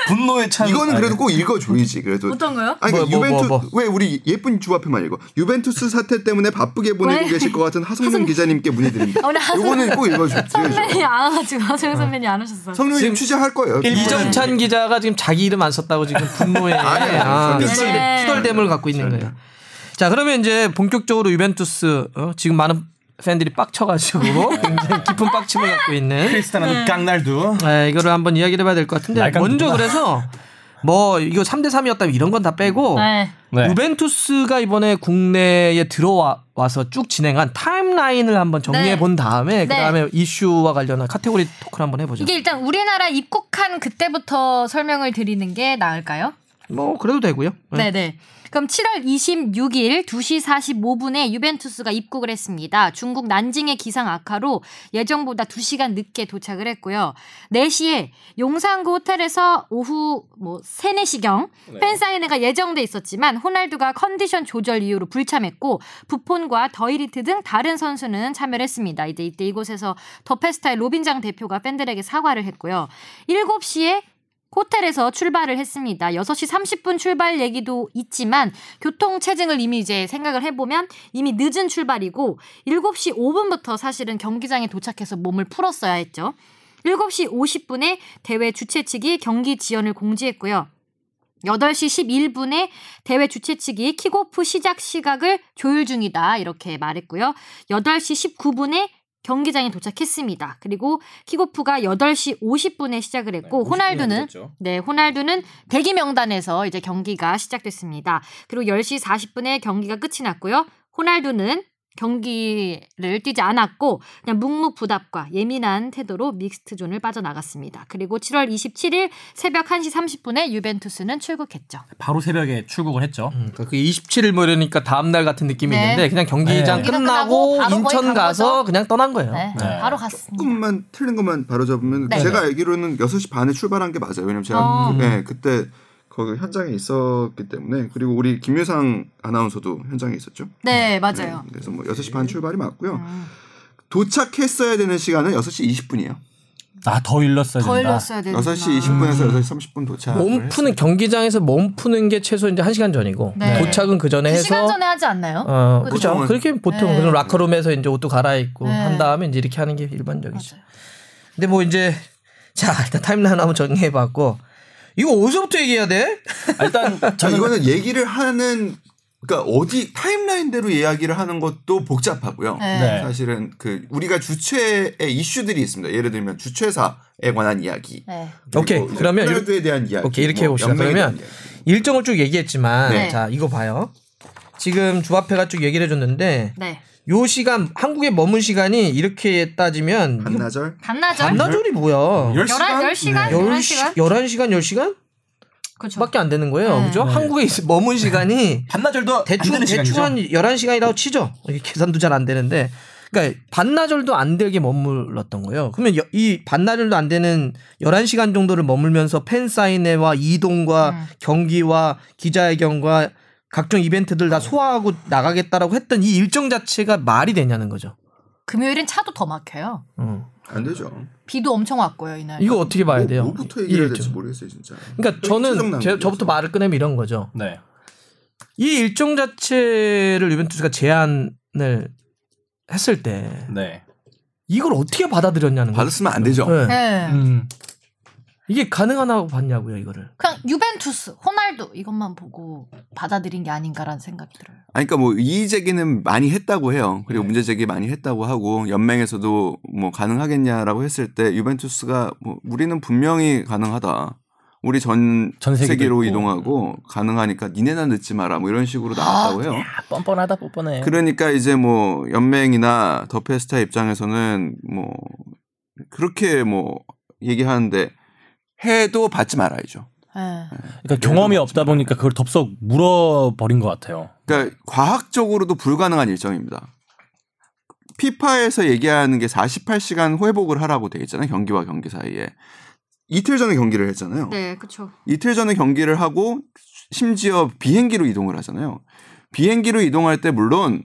분노에 찬. 이거는 그래도 꼭 읽어줘야지. 그래도 어떤 거요? 아니 뭐, 그러니까 뭐, 유벤투 뭐, 뭐. 왜 우리 예쁜 주 앞에만 읽어 유벤투스 사태 때문에 바쁘게 보내고 왜? 계실 것 같은 하성룡 기자님께 문의드립니다. 하성- 요거는 꼭 읽어줘야죠. 선배님 안 와가지고 하정 선배님 안 오셨어요. 성룡이 지금 취재할 거예요. 이정찬 기자가 지금 자기 이름 안 썼다고 지금 분노에 아. 투덜- 네. 투덜댐을 갖고 있는. 거예요. 자 그러면 이제 본격적으로 유벤투스 어, 지금 많은 팬들이 빡쳐가지고 굉장히 깊은 빡침을 갖고 있는 크리스타나 깡날두. 네, 이거를 한번 이야기를 해봐야 될 것 같은데. 먼저 그래서 뭐 이거 3대 3이었다면 이런 건 다 빼고 네. 네. 유벤투스가 이번에 국내에 들어와서 쭉 진행한 타임라인을 한번 정리해 네. 본 다음에 그 네. 다음에 이슈와 관련한 카테고리 토크를 한번 해보죠. 이게 일단 우리나라 입국한 그때부터 설명을 드리는 게 나을까요? 뭐 그래도 되고요. 네. 네네. 그럼 7월 26일 2시 45분에 유벤투스가 입국을 했습니다. 중국 난징의 기상 악화로 예정보다 2시간 늦게 도착을 했고요. 4시에 용산구 호텔에서 오후 뭐 3, 4시경 팬사인회가 예정돼 있었지만 호날두가 컨디션 조절 이유로 불참했고 부폰과 더이리트 등 다른 선수는 참여를 했습니다. 이제 이때 이곳에서 더 페스타의 로빈장 대표가 팬들에게 사과를 했고요. 7시에 호텔에서 출발을 했습니다. 6시 30분 출발 얘기도 있지만 교통 체증을 이미 이제 생각을 해보면 이미 늦은 출발이고 7시 5분부터 사실은 경기장에 도착해서 몸을 풀었어야 했죠. 7시 50분에 대회 주최 측이 경기 지연을 공지했고요. 8시 11분에 대회 주최 측이 킥오프 시작 시각을 조율 중이다. 이렇게 말했고요. 8시 19분에 경기장에 도착했습니다. 그리고 킥오프가 8시 50분에 시작을 했고 호날두는 네, 호날두는 대기 명단에서 이제 경기가 시작됐습니다. 그리고 10시 40분에 경기가 끝이 났고요. 호날두는 경기를 뛰지 않았고 그냥 묵묵부답과 예민한 태도로 믹스트 존을 빠져나갔습니다. 그리고 7월 27일 새벽 1시 30분에 유벤투스는 출국했죠. 바로 새벽에 출국을 했죠. 음, 그 27일 뭐 이러니까 다음 날 같은 느낌이 네. 있는데 그냥 경기장 네. 끝나고 인천 간 가서? 그냥 떠난 거예요. 네, 네. 바로 갔습니다. 조금만 틀린 것만 바로 잡으면 네. 제가 알기로는 6시 반에 출발한 게 맞아요. 왜냐면 제가 어. 그, 네, 그때 거기 현장에 있었기 때문에 그리고 우리 김유상 아나운서도 현장에 있었죠. 네, 맞아요. 네, 그래서 뭐 6시 반 출발이 맞고요. 음. 도착했어야 되는 시간은 6시 20분이에요. 아 더 일렀어야 더 된다. 일렀어야 되는 6시 20분에서 6시 30분 도착. 몸 푸는 경기장에서 몸 푸는 게 최소 이제 1시간 전이고 네. 도착은 그 전에 해서 2시간 전에 하지 않나요? 어, 그죠? 그렇죠. 그렇게 보통 네. 그런 라커룸에서 이제 옷도 갈아입고 네. 한 다음에 이제 이렇게 하는 게 일반적이죠. 근데 뭐 이제 자 일단 타임라인 한번 정리해 봤고 이거 어디서부터 얘기해야 돼? 아, 일단 자, 저는 이거는 얘기를 하는 그러니까 어디 타임라인대로 이야기를 하는 것도 복잡하고요. 네. 네. 사실은 그 우리가 주최의 이슈들이 있습니다. 예를 들면 주최사에 관한 이야기. 네. 오케이, 그러면 호날두에 대한 이야기. 오케이, 이렇게 뭐 해봅시다. 그러면. 일정을 쭉 얘기했지만 네. 자 이거 봐요. 지금 주합회가 쭉 얘기를 해줬는데 네. 요 시간 한국에 머문 시간이 이렇게 따지면 반나절 반나절? 반나절이 뭐야? 10시간? 10시간? 네. 11시간? 11시간 10시간? 그렇죠. 밖에 안 되는 거예요. 네. 그죠? 네. 한국에 있- 머문 시간이 반나절도 안 대충 되는 대충. 한 11시간이라고 치죠. 이게 계산도 잘 안 되는데. 그러니까 반나절도 안 되게 머물렀던 거예요. 그러면 여- 이 반나절도 안 되는 11시간 정도를 머물면서 팬 사인회와 이동과 음. 경기와 기자회견과 각종 이벤트들 다 소화하고 나가겠다라고 했던 이 일정 자체가 말이 되냐는 거죠. 금요일엔 차도 더 막혀요. 어. 안 되죠. 비도 엄청 왔고요 이날. 이거 어떻게 봐야 돼요? 뭐, 뭐부터 이 얘기해야. 될지 모르겠어요, 진짜. 그러니까 저는. 제, 저부터 말을 꺼내면 이런 거죠. 네. 이 일정 자체를 유벤투스가 제안을 했을 때 네. 이걸 어떻게 받아들였냐는 거죠. 받았으면 안 되죠. 네. 네. 음. 이게 가능하다고 봤냐고요, 이거를. 그냥 유벤투스, 호날두 이것만 보고 받아들인 게 아닌가라는 생각이 들어요. 아니, 그러니까 뭐 이의 제기는 많이 했다고 해요. 그리고 네. 문제 제기 많이 했다고 하고 연맹에서도 뭐 가능하겠냐라고 했을 때 유벤투스가 뭐 우리는 분명히 가능하다. 우리 전, 전 세계로 있고. 이동하고 가능하니까 니네나 늦지 마라. 뭐 이런 식으로 나왔다고 해요. 야, 뻔뻔하다 뻔뻔해. 그러니까 이제 뭐 연맹이나 더 페스타 입장에서는 뭐 그렇게 뭐 얘기하는데 해도 받지 말아야죠. 네. 그러니까 경험이 없다 보니까 그걸 덥석 물어버린 것 같아요. 그러니까 과학적으로도 불가능한 일정입니다. 피파에서 얘기하는 게 48시간 회복을 하라고 돼 있잖아요. 경기와 경기 사이에. 이틀 전에 경기를 했잖아요. 네, 그렇죠. 이틀 전에 경기를 하고 심지어 비행기로 이동을 하잖아요. 비행기로 이동할 때 물론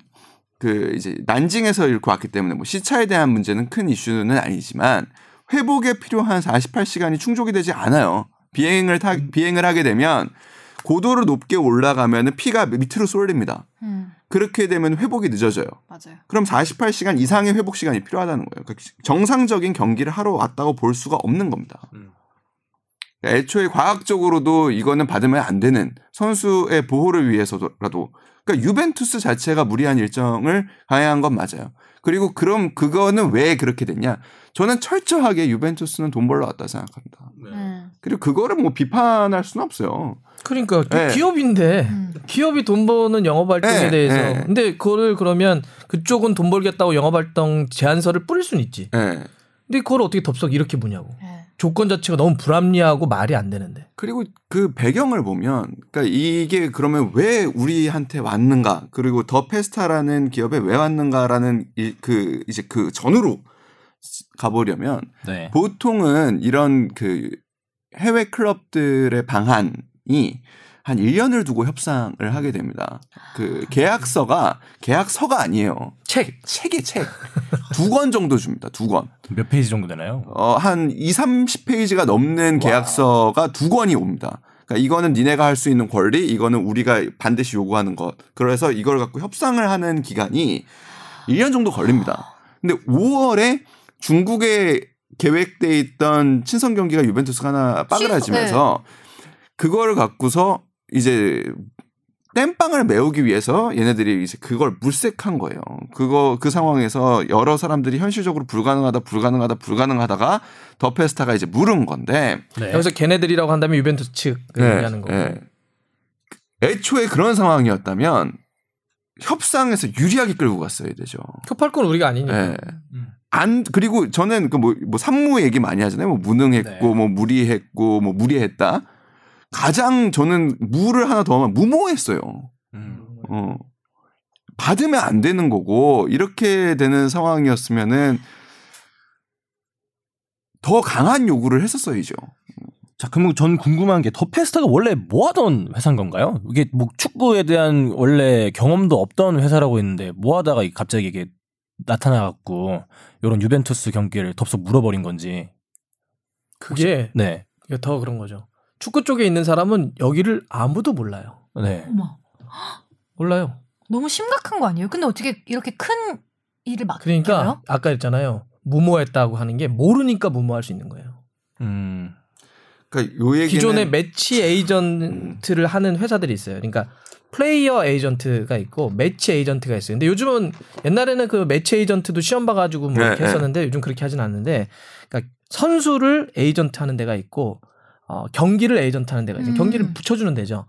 그 이제 난징에서 이렇게 왔기 때문에 뭐 시차에 대한 문제는 큰 이슈는 아니지만 회복에 필요한 48시간이 충족이 되지 않아요. 비행을 타 비행을 하게 되면 고도를 높게 올라가면은 피가 밑으로 쏠립니다. 음, 그렇게 되면 회복이 늦어져요. 맞아요. 그럼 48시간 이상의 회복 시간이 필요하다는 거예요. 그러니까 정상적인 경기를 하러 왔다고 볼 수가 없는 겁니다. 음. 그러니까 애초에 과학적으로도 이거는 받으면 안 되는 선수의 보호를 위해서라도 그러니까 유벤투스 자체가 무리한 일정을 강행한 건 맞아요. 그리고 그럼 그거는 왜 그렇게 됐냐? 저는 철저하게 유벤투스는 돈 벌러 왔다 생각합니다. 음. 그리고 그거를 뭐 비판할 수는 없어요. 그러니까 네. 기업인데 음. 기업이 돈 버는 영업 활동에 네, 대해서 네. 근데 그거를 그러면 그쪽은 돈 벌겠다고 영업 활동 제안서를 뿌릴 수는 있지. 예. 근데 그걸 어떻게 덥석 이렇게 보냐고. 네. 조건 자체가 너무 불합리하고 말이 안 되는데. 그리고 그 배경을 보면 그러니까 이게 그러면 왜 우리한테 왔는가 그리고 더 페스타라는 기업에 왜 왔는가라는 이, 그 이제 그 전으로 가보려면 네. 보통은 이런 그 해외 클럽들의 방한이 한 1년을 두고 협상을 하게 됩니다. 그 계약서가 계약서가 아니에요. 책, 책이 책. 두 권 정도 줍니다. 두 권. 몇 페이지 정도 되나요? 어, 한 2, 30페이지가 넘는 계약서가 두 권이 옵니다. 그러니까 이거는 니네가 할 수 있는 권리, 이거는 우리가 반드시 요구하는 것. 그래서 이걸 갖고 협상을 하는 기간이 1년 정도 걸립니다. 근데 5월에 중국에 계획돼 있던 친선 경기가 유벤투스가 하나 빠그라지면서 그거를 갖고서 이제 땜빵을 메우기 위해서 얘네들이 이제 그걸 물색한 거예요. 그거 그 상황에서 여러 사람들이 현실적으로 불가능하다 불가능하다 불가능하다가 더 페스타가 이제 물은 건데 네. 여기서 걔네들이라고 한다면 유벤투스 측을 네, 얘기하는 거고. 네. 애초에 그런 상황이었다면 협상에서 유리하게 끌고 갔어야 되죠. 급할 건 우리가 아니니까. 예. 음. 안 그리고 저는 그뭐뭐 산무 얘기 많이 하잖아요. 뭐 무능했고 네. 뭐 무리했고 뭐 무리했다. 가장 저는 무를 하나 더 하면 무모했어요. 음. 어. 받으면 안 되는 거고 이렇게 되는 상황이었으면은 더 강한 요구를 했었어야죠. 자, 그러면 전 궁금한 게 더 페스타가 원래 뭐 하던 회사인 건가요? 이게 뭐 축구에 대한 원래 경험도 없던 회사라고 했는데 뭐 하다가 이- 갑자기 이게 나타나갖고 이런 유벤투스 경기를 덥석 물어버린 건지. 그게 네. 이게 더 그런 거죠. 축구 쪽에 있는 사람은 여기를 아무도 몰라요. 네. 어머, 몰라요. 너무 심각한 거 아니에요? 근데 어떻게 이렇게 큰 일을 맡겨요? 그러니까 아까 했잖아요. 무모했다고 하는 게 모르니까 무모할 수 있는 거예요. 음. 그러니까 요 얘기는 기존에 매치 에이전트를 하는 회사들이 있어요. 그러니까 플레이어 에이전트가 있고 매치 에이전트가 있어요. 근데 요즘은 옛날에는 그 매치 에이전트도 시험 봐가지고 뭐 이렇게 네, 했었는데 요즘 그렇게 하진 않는데 그러니까 선수를 에이전트 하는 데가 있고 어, 경기를 에이전트 하는 데가 있어요. 음. 경기를 붙여주는 데죠.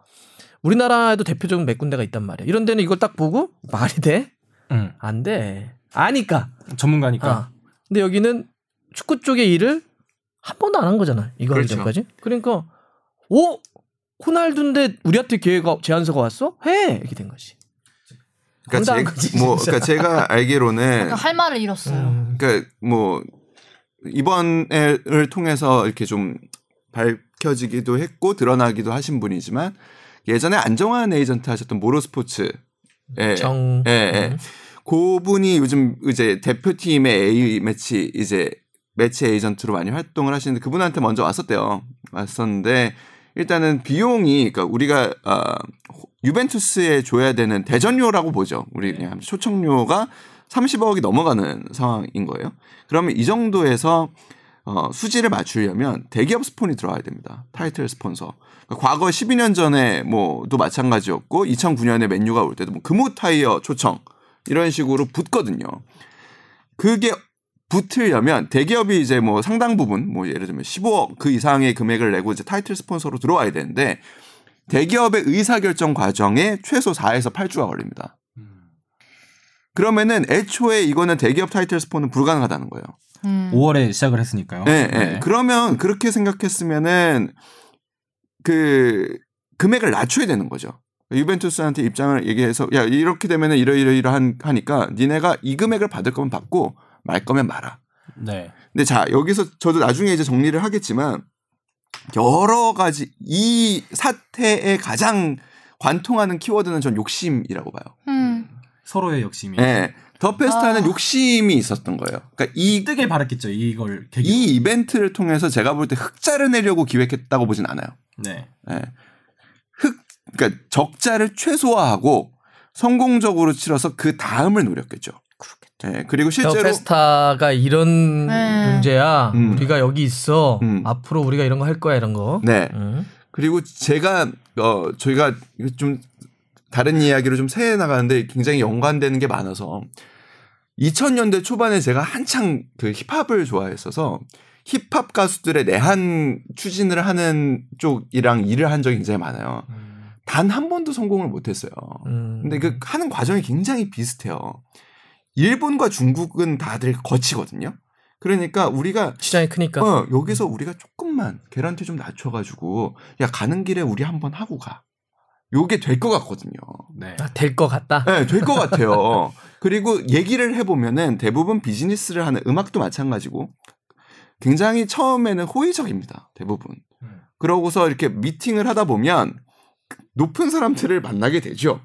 우리나라에도 대표적인 몇 군데가 있단 말이야. 이런 데는 이걸 딱 보고 말이 돼? 음, 안 돼. 아니까. 전문가니까. 아. 근데 여기는 축구 쪽의 일을 한 번도 안 한 거잖아. 이거 그렇죠. 전까지. 그러니까 오 호날두인데 우리한테 기회가 제안서가 왔어? 해 이렇게 된 거지. 그러니까, 황당한 거지, 제, 뭐. 그러니까 제가 알기로는 할 말을 잃었어요. 음. 그러니까 뭐 이번을 통해서 이렇게 좀 밝혀지기도 했고 드러나기도 하신 분이지만 예전에 안정환 에이전트 하셨던 모로스포츠 예, 정. 예, 예. 음. 그 분이 요즘 이제 대표팀의 A 매치 이제 매치 에이전트로 많이 활동을 하시는데 그분한테 먼저 왔었대요. 왔었는데 일단은 비용이 그러니까 우리가 아 유벤투스에 줘야 되는 대전료라고 보죠. 우리 그냥 초청료가 30억이 넘어가는 상황인 거예요. 그러면 이 정도에서 어, 수지를 맞추려면 대기업 스폰이 들어와야 됩니다. 타이틀 스폰서. 그러니까 과거 12년 전에 뭐도 마찬가지였고 2009년에 맨유가 올 때도 뭐 금호 타이어 초청 이런 식으로 붙거든요. 그게 붙으려면 대기업이 이제 뭐 상당 부분 뭐 예를 들면 15억 그 이상의 금액을 내고 이제 타이틀 스폰서로 들어와야 되는데 대기업의 의사결정 과정에 최소 4에서 8주가 걸립니다. 그러면은 애초에 이거는 대기업 타이틀 스폰은 불가능하다는 거예요. 음. 5월에 시작을 했으니까요. 예, 예. 그러면 그렇게 생각했으면은 그 금액을 낮춰야 되는 거죠. 유벤투스한테 입장을 얘기해서 야 이렇게 되면은 이러이러이러한 하니까 니네가 이 금액을 받을 거면 받고 말 거면 말아. 네. 근데 자 여기서 저도 나중에 이제 정리를 하겠지만 여러 가지 이 사태의 가장 관통하는 키워드는 전 욕심이라고 봐요. 음. 서로의 욕심이. 예. 더 페스타는 아. 욕심이 있었던 거예요. 그러니까 이, 뜨길 바랐겠죠. 이걸 계기. 이 이벤트를 통해서 제가 볼 때 흑자를 내려고 기획했다고 보진 않아요. 네. 예. 흑, 그러니까 적자를 최소화하고 성공적으로 치러서 그 다음을 노렸겠죠. 예. 그리고 저 실제로 페스타가 이런 네. 문제야. 음. 우리가 여기 있어. 음. 앞으로 우리가 이런 거 할 거야 이런 거. 네. 음. 그리고 제가 어 저희가 좀 다른 이야기로 좀 새해 나가는데 굉장히 연관되는 게 많아서 2000년대 초반에 제가 한창 그 힙합을 좋아했어서 힙합 가수들의 내한 추진을 하는 쪽이랑 일을 한 적이 굉장히 많아요. 단 한 번도 성공을 못했어요. 음. 근데 그 하는 과정이 굉장히 비슷해요. 일본과 중국은 다들 거치거든요. 그러니까 우리가 시장이 크니까. 어, 여기서 우리가 조금만 계란티 좀 낮춰가지고 야 가는 길에 우리 한번 하고 가. 요게 될 것 같거든요. 네. 아, 될것 같다. 네, 될 것 같아요. 그리고 얘기를 해보면은 대부분 비즈니스를 하는 음악도 마찬가지고 굉장히 처음에는 호의적입니다. 대부분. 음. 그러고서 이렇게 미팅을 하다 보면 높은 사람들을 만나게 되죠.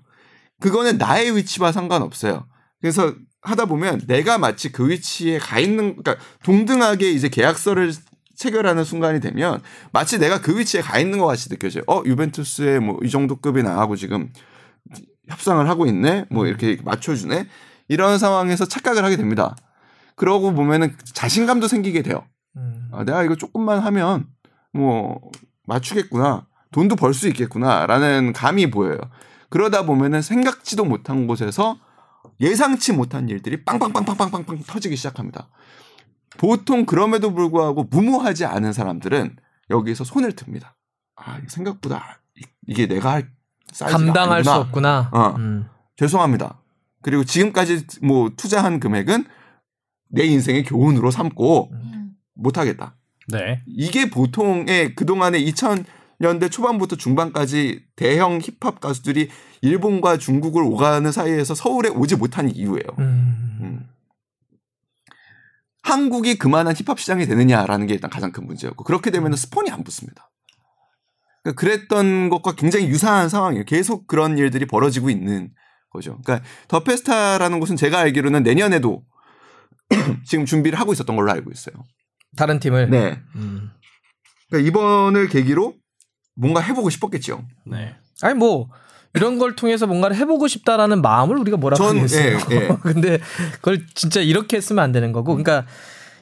그거는 나의 위치와 상관없어요. 그래서 하다 보면 내가 마치 그 위치에 가 있는, 그러니까 동등하게 이제 계약서를 체결하는 순간이 되면 마치 내가 그 위치에 가 있는 것 같이 느껴져요. 어, 유벤투스에 뭐 이 정도 급이 나하고 지금 협상을 하고 있네? 뭐 이렇게 맞춰주네? 이런 상황에서 착각을 하게 됩니다. 그러고 보면은 자신감도 생기게 돼요. 음. 아, 내가 이거 조금만 하면 뭐 맞추겠구나. 돈도 벌 수 있겠구나라는 감이 보여요. 그러다 보면은 생각지도 못한 곳에서 예상치 못한 일들이 빵빵빵빵빵빵빵 터지기 시작합니다. 보통 그럼에도 불구하고 무모하지 않은 사람들은 여기서 손을 듭니다. 아, 생각보다 이- 이게 내가 할 사이즈가 감당할 수 아니구나. 없구나. 어. 음. 죄송합니다. 그리고 지금까지 뭐 투자한 금액은 내 인생의 교훈으로 삼고 음. 못하겠다. 네. 이게 보통의 그동안의 2000 년대 초반부터 중반까지 대형 힙합 가수들이 일본과 중국을 오가는 사이에서 서울에 오지 못한 이유예요. 음. 음. 한국이 그만한 힙합 시장이 되느냐라는 게 일단 가장 큰 문제였고 그렇게 되면 스폰이 안 붙습니다. 그러니까 그랬던 것과 굉장히 유사한 상황이에요. 계속 그런 일들이 벌어지고 있는 거죠. 그러니까 더 페스타라는 곳은 제가 알기로는 내년에도 지금 준비를 하고 있었던 걸로 알고 있어요. 다른 팀을. 네. 음. 그러니까 이번을 계기로 뭔가 해보고 싶었겠죠. 네. 아니 뭐 이런 걸 통해서 뭔가를 해보고 싶다라는 마음을 우리가 뭐라고 전, 하겠어요. 예, 예. 근데 그걸 진짜 이렇게 했으면 안 되는 거고, 그러니까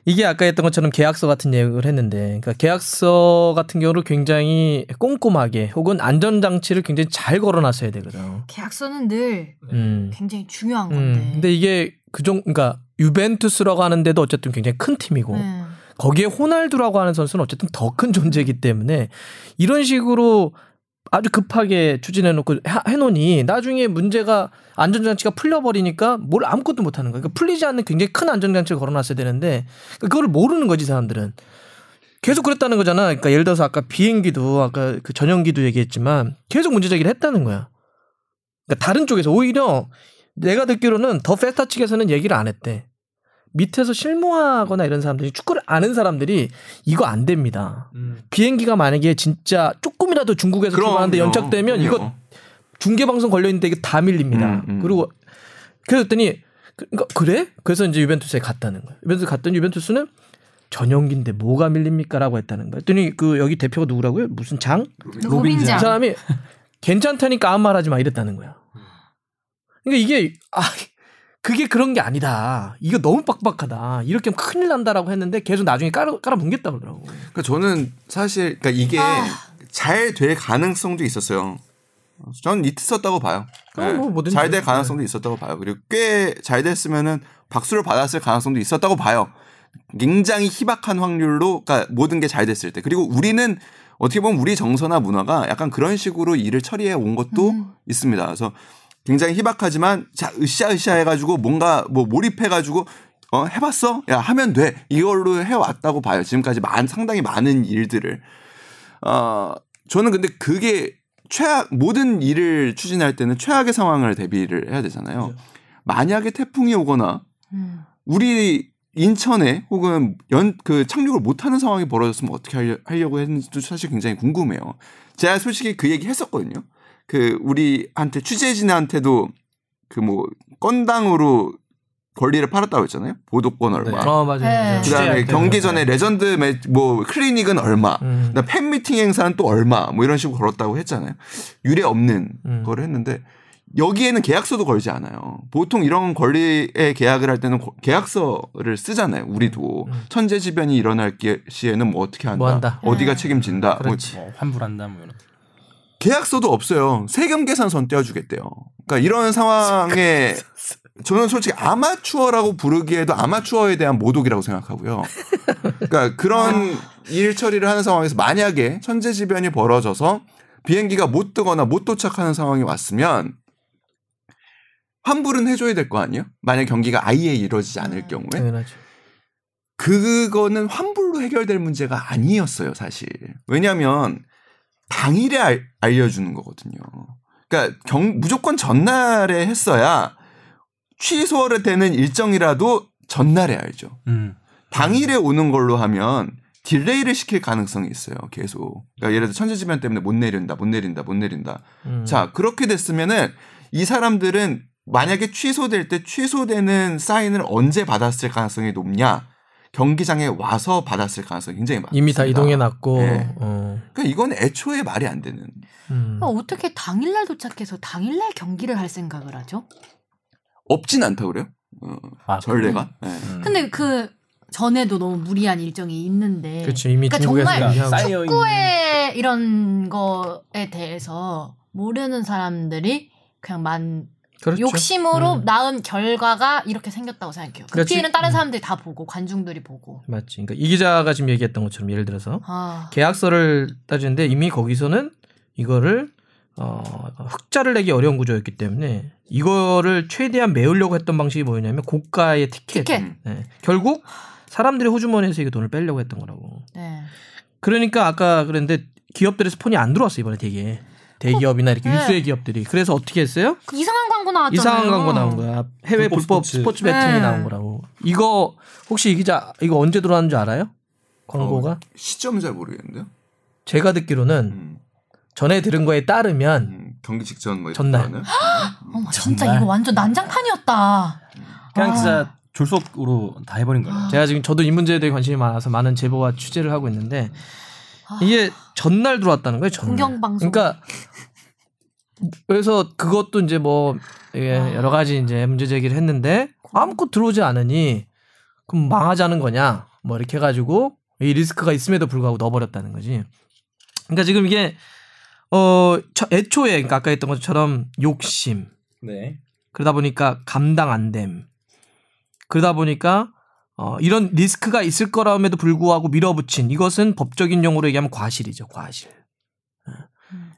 이게 아까 했던 것처럼 계약서 같은 내용을 했는데, 그러니까 계약서 같은 경우를 굉장히 꼼꼼하게 혹은 안전 장치를 굉장히 잘 걸어놨어야 되거든. 계약서는 늘 음. 굉장히 중요한 건데. 음. 근데 이게 그정 그러니까 유벤투스라고 하는데도 어쨌든 굉장히 큰 팀이고 네. 거기에 호날두라고 하는 선수는 어쨌든 더 큰 존재이기 때문에 이런 식으로 아주 급하게 추진해놓고 하- 해놓으니 나중에 문제가 안전장치가 풀려버리니까 뭘 아무것도 못하는 거예요. 그러니까 풀리지 않는 굉장히 큰 안전장치를 걸어놨어야 되는데 그거를 모르는 거지 사람들은. 계속 그랬다는 거잖아. 그러니까 예를 들어서 아까 비행기도 아까 그 전용기도 얘기했지만 계속 문제 제기를 했다는 거야. 그러니까 다른 쪽에서 오히려 내가 듣기로는 더 페스타 측에서는 얘기를 안 했대. 밑에서 실무하거나 이런 사람들이 축구를 아는 사람들이 이거 안 됩니다. 비행기가 만약에 진짜 조금이라도 중국에서 출발하는데. 연착되면 이거 그럼요. 중계 방송 걸려 있는데 이게 다 밀립니다. 음, 음. 그리고 그랬더니 그, 그러니까 그래? 그래서 이제 유벤투스에 갔다는 거예요. 유벤투스 갔더니 유벤투스는 전용기인데 뭐가 밀립니까라고 했다는 거예요. 했더니 그 여기 대표가 누구라고요? 무슨 장? 로빈장. 그 사람이 괜찮다니까 아무 말하지 마 이랬다는 거야. 그러니까 이게 아 그게 그런 게 아니다. 이거 너무 빡빡하다. 이렇게 하면 큰일 난다라고 했는데 계속 나중에 깔아 깔아 뭉겠다 그러더라고. 그러니까 저는 사실 그러니까 이게 아. 잘될 가능성도 있었어요. 전 있었다고 봐요. 어, 뭐 뭐든지. 잘될 가능성도 있었다고 봐요. 그리고 꽤 잘 됐으면은 박수를 받았을 가능성도 있었다고 봐요. 굉장히 희박한 확률로 그러니까 모든 게 잘 됐을 때. 그리고 우리는 어떻게 보면 우리 정서나 문화가 약간 그런 식으로 일을 처리해 온 것도 음. 있습니다. 그래서 굉장히 희박하지만 자 으쌰으쌰 해가지고 뭔가 뭐 몰입해가지고 어 해봤어? 야 하면 돼. 이걸로 해왔다고 봐요. 지금까지 많 상당히 많은 일들을. 어 저는 근데 그게 최악 모든 일을 추진할 때는 최악의 상황을 대비를 해야 되잖아요. 만약에 태풍이 오거나 음. 우리 인천에 혹은 연 그 착륙을 못하는 상황이 벌어졌으면 어떻게 하려, 하려고 했는지도 사실 굉장히 궁금해요. 제가 솔직히 그 얘기 했었거든요. 그 우리한테 취재진한테도 그 뭐 건당으로 권리를 팔았다고 했잖아요. 보도권 얼마. 어 맞아요. 네. 맞아요. 그다음에 경기 네. 전에 레전드 매, 뭐 클리닉은 얼마. 음. 그다음 팬 미팅 행사는 또 얼마. 뭐 이런 식으로 걸었다고 했잖아요. 유례 없는 음. 거를 했는데 여기에는 계약서도 걸지 않아요. 보통 이런 권리의 계약을 할 때는 고- 계약서를 쓰잖아요. 우리도 음. 천재지변이 일어날 게- 시에는 뭐 어떻게 한다, 뭐 한다. 어디가 음. 책임진다. 뭐 그렇지. 뭐 환불한다 뭐 이런. 계약서도 없어요. 세금 계산선 떼어주겠대요. 그러니까 이런 상황에 저는 솔직히 아마추어라고 부르기에도 아마추어에 대한 모독이라고 생각하고요. 그러니까 그런 일 처리를 하는 상황에서 만약에 천재지변이 벌어져서 비행기가 못 뜨거나 못 도착하는 상황이 왔으면 환불은 해줘야 될 거 아니에요? 만약 경기가 아예 이루어지지 않을 경우에 당연하죠. 그거는 환불로 해결될 문제가 아니었어요, 사실. 왜냐하면 당일에 알, 알려주는 거거든요. 그러니까 경, 무조건 전날에 했어야 취소를 되는 일정이라도 전날에 알죠. 음. 당일에 오는 걸로 하면 딜레이를 시킬 가능성이 있어요, 계속. 그러니까 예를 들어 천재지변 때문에 못 내린다, 못 내린다, 못 내린다. 음. 자, 그렇게 됐으면은 이 사람들은 만약에 취소될 때 취소되는 사인을 언제 받았을 가능성이 높냐? 경기장에 와서 받았을 가능성이 굉장히 많습니다. 이미 다 이동해 놨고. 네. 어. 그러니까 이건 애초에 말이 안 되는. 음. 어, 어떻게 당일날 도착해서 당일날 경기를 할 생각을 하죠? 없진 않다 그래요? 어, 아, 전례가. 네. 음. 근데 그 전에도 너무 무리한 일정이 있는데. 그렇죠. 이미 그러니까 중국에서 정말 축구의 이런 거에 대해서 모르는 사람들이 그냥 만 그렇죠. 욕심으로 음. 낳은 결과가 이렇게 생겼다고 생각해요. 그 그렇지. 피해는 다른 음. 사람들이 다 보고 관중들이 보고. 맞지. 그러니까 이 기자가 지금 얘기했던 것처럼 예를 들어서 아. 계약서를 따지는데 이미 거기서는 이거를 어, 흑자를 내기 어려운 구조였기 때문에 이거를 최대한 메우려고 했던 방식이 뭐였냐면 고가의 티켓. 티켓. 음. 네. 결국 사람들이 호주머니에서 이거 돈을 빼려고 했던 거라고. 네. 그러니까 아까 그랬는데 기업들에서 폰이 안 들어왔어 이번에 되게 대기업이나 이렇게 네. 유수의 기업들이 그래서 어떻게 했어요? 그 이상한 광고 나왔잖아요. 이상한 광고 나온 거야. 해외 불법 불법 스포츠. 스포츠, 배팅이 네. 나온 거라고. 이거 혹시 이 기자 이거 언제 들어왔는 줄 알아요? 광고가? 어, 시점 잘 모르겠는데요. 제가 듣기로는 음, 전에 들은 거에 따르면 음, 경기 직전 뭐 전날. 거는. 어머, 진짜 정말? 이거 완전 난장판이었다. 그냥 아. 진짜 졸속으로 다 해버린 거예요. 제가 지금 저도 이 문제에 대해 관심이 많아서 많은 제보와 취재를 하고 있는데 아. 이게 전날 들어왔다는 거예요. 전날. 공영방송. 그러니까 그래서 그것도 이제 뭐 아. 여러 가지 이제 문제 제기를 했는데 아무것도 들어오지 않으니 그럼 망하자는 거냐? 뭐 이렇게 해가지고 이 리스크가 있음에도 불구하고 넣어버렸다는 거지. 그러니까 지금 이게 어 처- 애초에 그러니까 아까 했던 것처럼 욕심 네. 그러다 보니까 감당 안 됨. 그러다 보니까 어, 이런 리스크가 있을 거라음에도 불구하고 밀어붙인 이것은 법적인 용어로 얘기하면 과실이죠. 과실. 예.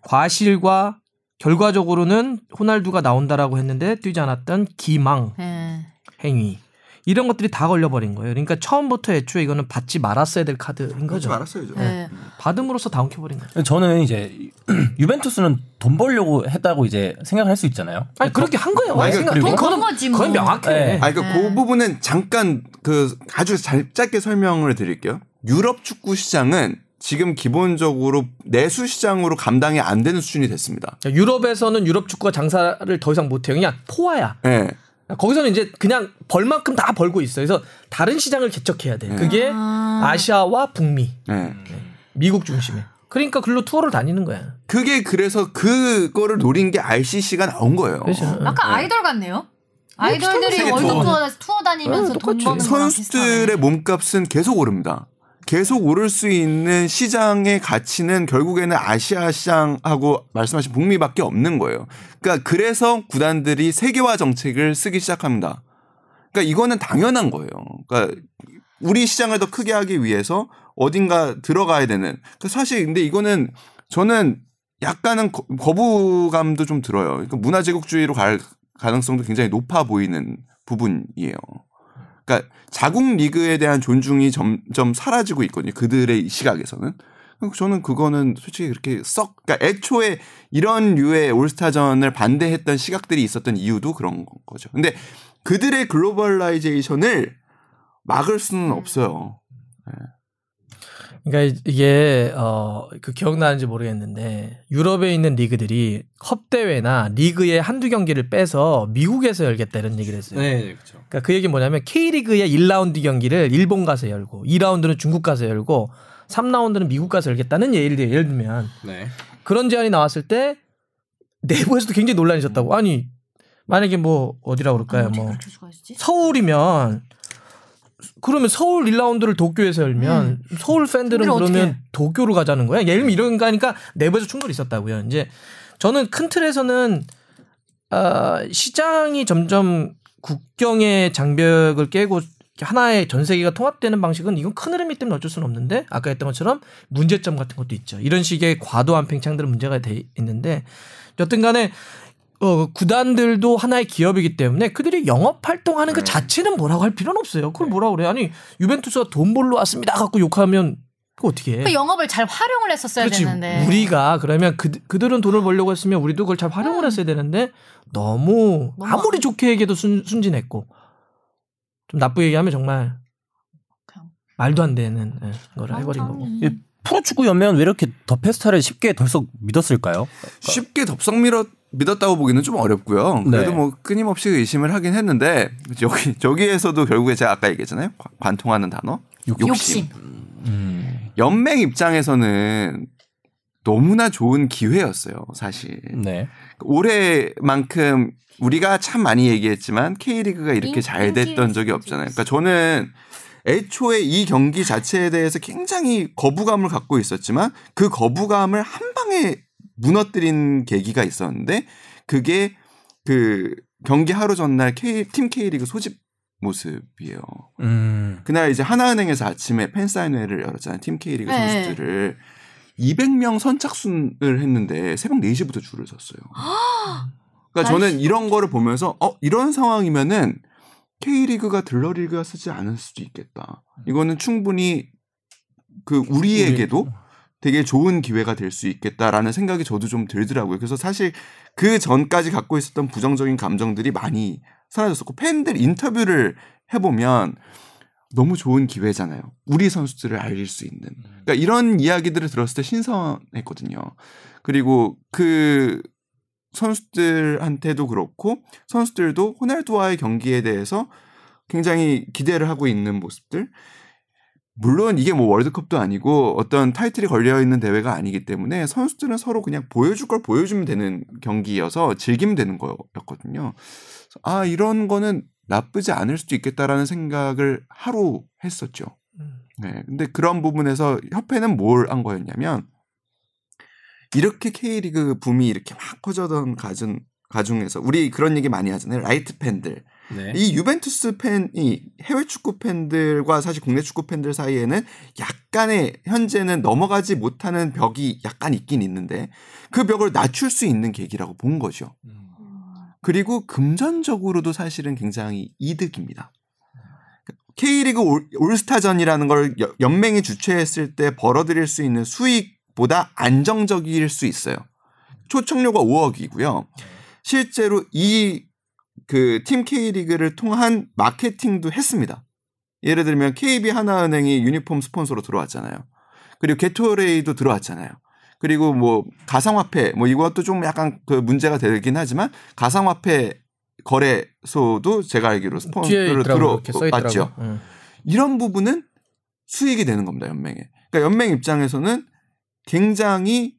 과실과 결과적으로는 호날두가 나온다라고 했는데 뛰지 않았던 기망 예. 행위 이런 것들이 다 걸려버린 거예요. 그러니까 처음부터 애초에 이거는 받지 말았어야 될 카드인 거죠. 말았어야죠. 예. 받음으로써 다운켜버린 거예요. 저는 이제 유벤투스는 돈 벌려고 했다고 이제 생각할 수 있잖아요. 아니 그렇게 한 거예요. 아니, 생각- 그리고- 돈 그건- 건 거지 뭐. 그건 명확해. 네. 아니, 그러니까 네. 그 부분은 잠깐 그 아주 잘, 짧게 설명을 드릴게요. 유럽 축구 시장은 지금 기본적으로 내수 시장으로 감당이 안 되는 수준이 됐습니다. 유럽에서는 유럽 축구가 장사를 더 이상 못해요. 그냥 포화야. 예. 거기서는 이제 그냥 벌 만큼 다 벌고 있어요. 그래서 다른 시장을 개척해야 돼. 그게 아 시아와 북미, 예. 미국 중심에. 그러니까 글로 투어를 다니는 거야. 그게 그래서 그거를 노린 게 RCC가 나온 거예요. 그렇죠. 약간 아이돌 같네요. 아이돌들이 월드 투어. 투어, 투어 다니면서 네, 돈. 버는 선수들의. 몸값은 계속 오릅니다. 계속 오를 수 있는 시장의 가치는 결국에는 아시아 시장하고 말씀하신 북미밖에 없는 거예요. 그러니까 그래서 구단들이 세계화 정책을 쓰기 시작합니다. 그러니까 이거는 당연한 거예요. 그러니까 우리 시장을 더 크게 하기 위해서 어딘가 들어가야 되는. 그 사실 근데 이거는 저는 약간은 거- 거부감도 좀 들어요. 그러니까 문화 제국주의로 갈 가능성도 굉장히 높아 보이는 부분이에요. 그러니까 자국 리그에 대한 존중이 점점 사라지고 있거든요. 그들의 시각에서는. 그러니까 저는 그거는 솔직히 그렇게 썩, 그러니까 애초에 이런 류의 올스타전을 반대했던 시각들이 있었던 이유도 그런 거죠. 근데 그들의 globalization을 막을 수는 없어요. 그러니까 이게 어 그 기억나는지 모르겠는데 유럽에 있는 리그들이 컵 대회나 리그의 한두 경기를 빼서 미국에서 열겠다 이런 얘기를 했어요. 네, 그렇죠. 그러니까 그 얘기 뭐냐면 K리그의 1라운드 경기를 일본 가서 열고 2라운드는 중국 가서 열고 3라운드는 미국 가서 열겠다는 예를 들어 예를 들면 네. 그런 제안이 나왔을 때 내부에서도 굉장히 논란이 있었다고. 아니 만약에 뭐 어디라고 그럴까요? 뭐? 서울이면 그러면 서울 1라운드를 도쿄에서 열면 서울 팬들은 그러면? 도쿄로 가자는 거야. 예를 들면 이런 거니까 내부에서 충돌이 있었다고요. 이제 저는 큰 틀에서는 아, 시장이 점점 국경의 장벽을 깨고 하나의 전 세계가 통합되는 방식은 이건 큰 흐름이 때문에 어쩔 수는 없는데 아까 했던 것처럼 문제점 같은 것도 있죠. 이런 식의 과도한 팽창들은 문제가 돼 있는데 여튼 간에 어, 구단들도 하나의 기업이기 때문에 그들이 영업 활동하는 그 네. 자체는 뭐라고 할 필요는 없어요. 그걸 뭐라고 그래? 아니 유벤투스가 돈 벌러 왔습니다. 갖고 욕하면 그거 어떻게 해? 그 영업을 잘 활용을 했었어야 그렇지. 되는데. 우리가 그러면 그, 그들은 돈을 벌려고 했으면 우리도 그걸 잘 활용을 했어야 되는데 너무, 너무 아무리 안- 좋게 얘기해도 순, 순진했고 좀 나쁘게 얘기하면 정말 그냥 말도 안 되는 예, 거를 해버린 거고. 이 프로축구 연맹은 왜 이렇게 더 페스타를 쉽게 덜썩 믿었을까요? 쉽게 덥석 밀어 믿었다고 보기는 좀 어렵고요. 그래도 네. 뭐 끊임없이 의심을 하긴 했는데 여기 저기에서도 결국에 제가 아까 얘기했잖아요. 관- 관통하는 단어 욕심. 욕심. 음. 연맹 입장에서는 너무나 좋은 기회였어요, 사실. 네. 올해만큼 우리가 참 많이 얘기했지만 K리그가 이렇게 인- 잘 됐던 적이 없잖아요. 그러니까 저는 애초에 이 경기 자체에 대해서 굉장히 거부감을 갖고 있었지만 그 거부감을 한 방에 무너뜨린 계기가 있었는데 그게 그 경기 하루 전날 K, 팀 K리그 소집 모습이에요. 음. 그날 이제 하나은행에서 아침에 팬사인회를 열었잖아요. 팀 K리그 네. 선수들을 200명 선착순을 했는데 새벽 4시부터 줄을 섰어요. 그러니까 저는 이런 거를 보면서 어 이런 상황이면은 K리그가 들러리그가 쓰지 않을 수도 있겠다. 이거는 충분히 그 우리에게도 되게 좋은 기회가 될 수 있겠다라는 생각이 저도 좀 들더라고요. 그래서 사실 그 전까지 갖고 있었던 부정적인 감정들이 많이 사라졌었고 팬들 인터뷰를 해보면 너무 좋은 기회잖아요. 우리 선수들을 알릴 수 있는. 그러니까 이런 이야기들을 들었을 때 신선했거든요. 그리고 그 선수들한테도 그렇고 선수들도 호날두와의 경기에 대해서 굉장히 기대를 하고 있는 모습들. 물론 이게 뭐 월드컵도 아니고 어떤 타이틀이 걸려 있는 대회가 아니기 때문에 선수들은 서로 그냥 보여줄 걸 보여주면 되는 경기여서 즐기면 되는 거였거든요. 아 이런 거는 나쁘지 않을 수도 있겠다라는 생각을 하루 했었죠. 음. 네, 근데 그런 부분에서 협회는 뭘 한 거였냐면 이렇게 K리그 붐이 이렇게 막 커져던 와중 와중에서 우리 그런 얘기 많이 하잖아요. light 팬들. 네. 이 유벤투스 팬이 해외 축구 팬들과 사실 국내 축구 팬들 사이에는 약간의 현재는 넘어가지 못하는 벽이 약간 있긴 있는데 그 벽을 낮출 수 있는 계기라고 본 거죠. 그리고 금전적으로도 사실은 굉장히 이득입니다. K리그 올- 올스타전이라는 걸 여- 연맹이 주최했을 때 벌어들일 수 있는 수익 보다 안정적일 수 있어요. 초청료가 5억이고요. 실제로 이 그 팀 K리그를 통한 마케팅도 했습니다. 예를 들면 KB 하나은행이 유니폼 스폰서로 들어왔잖아요. 그리고 게토레이도 들어왔잖아요. 그리고 뭐 가상화폐 뭐 이것도 좀 약간 그 문제가 되긴 하지만 가상화폐 거래소도 제가 알기로 스폰서로 있더라고. 들어왔죠. 응. 이런 부분은 수익이 되는 겁니다, 연맹에. 그러니까 연맹 입장에서는 굉장히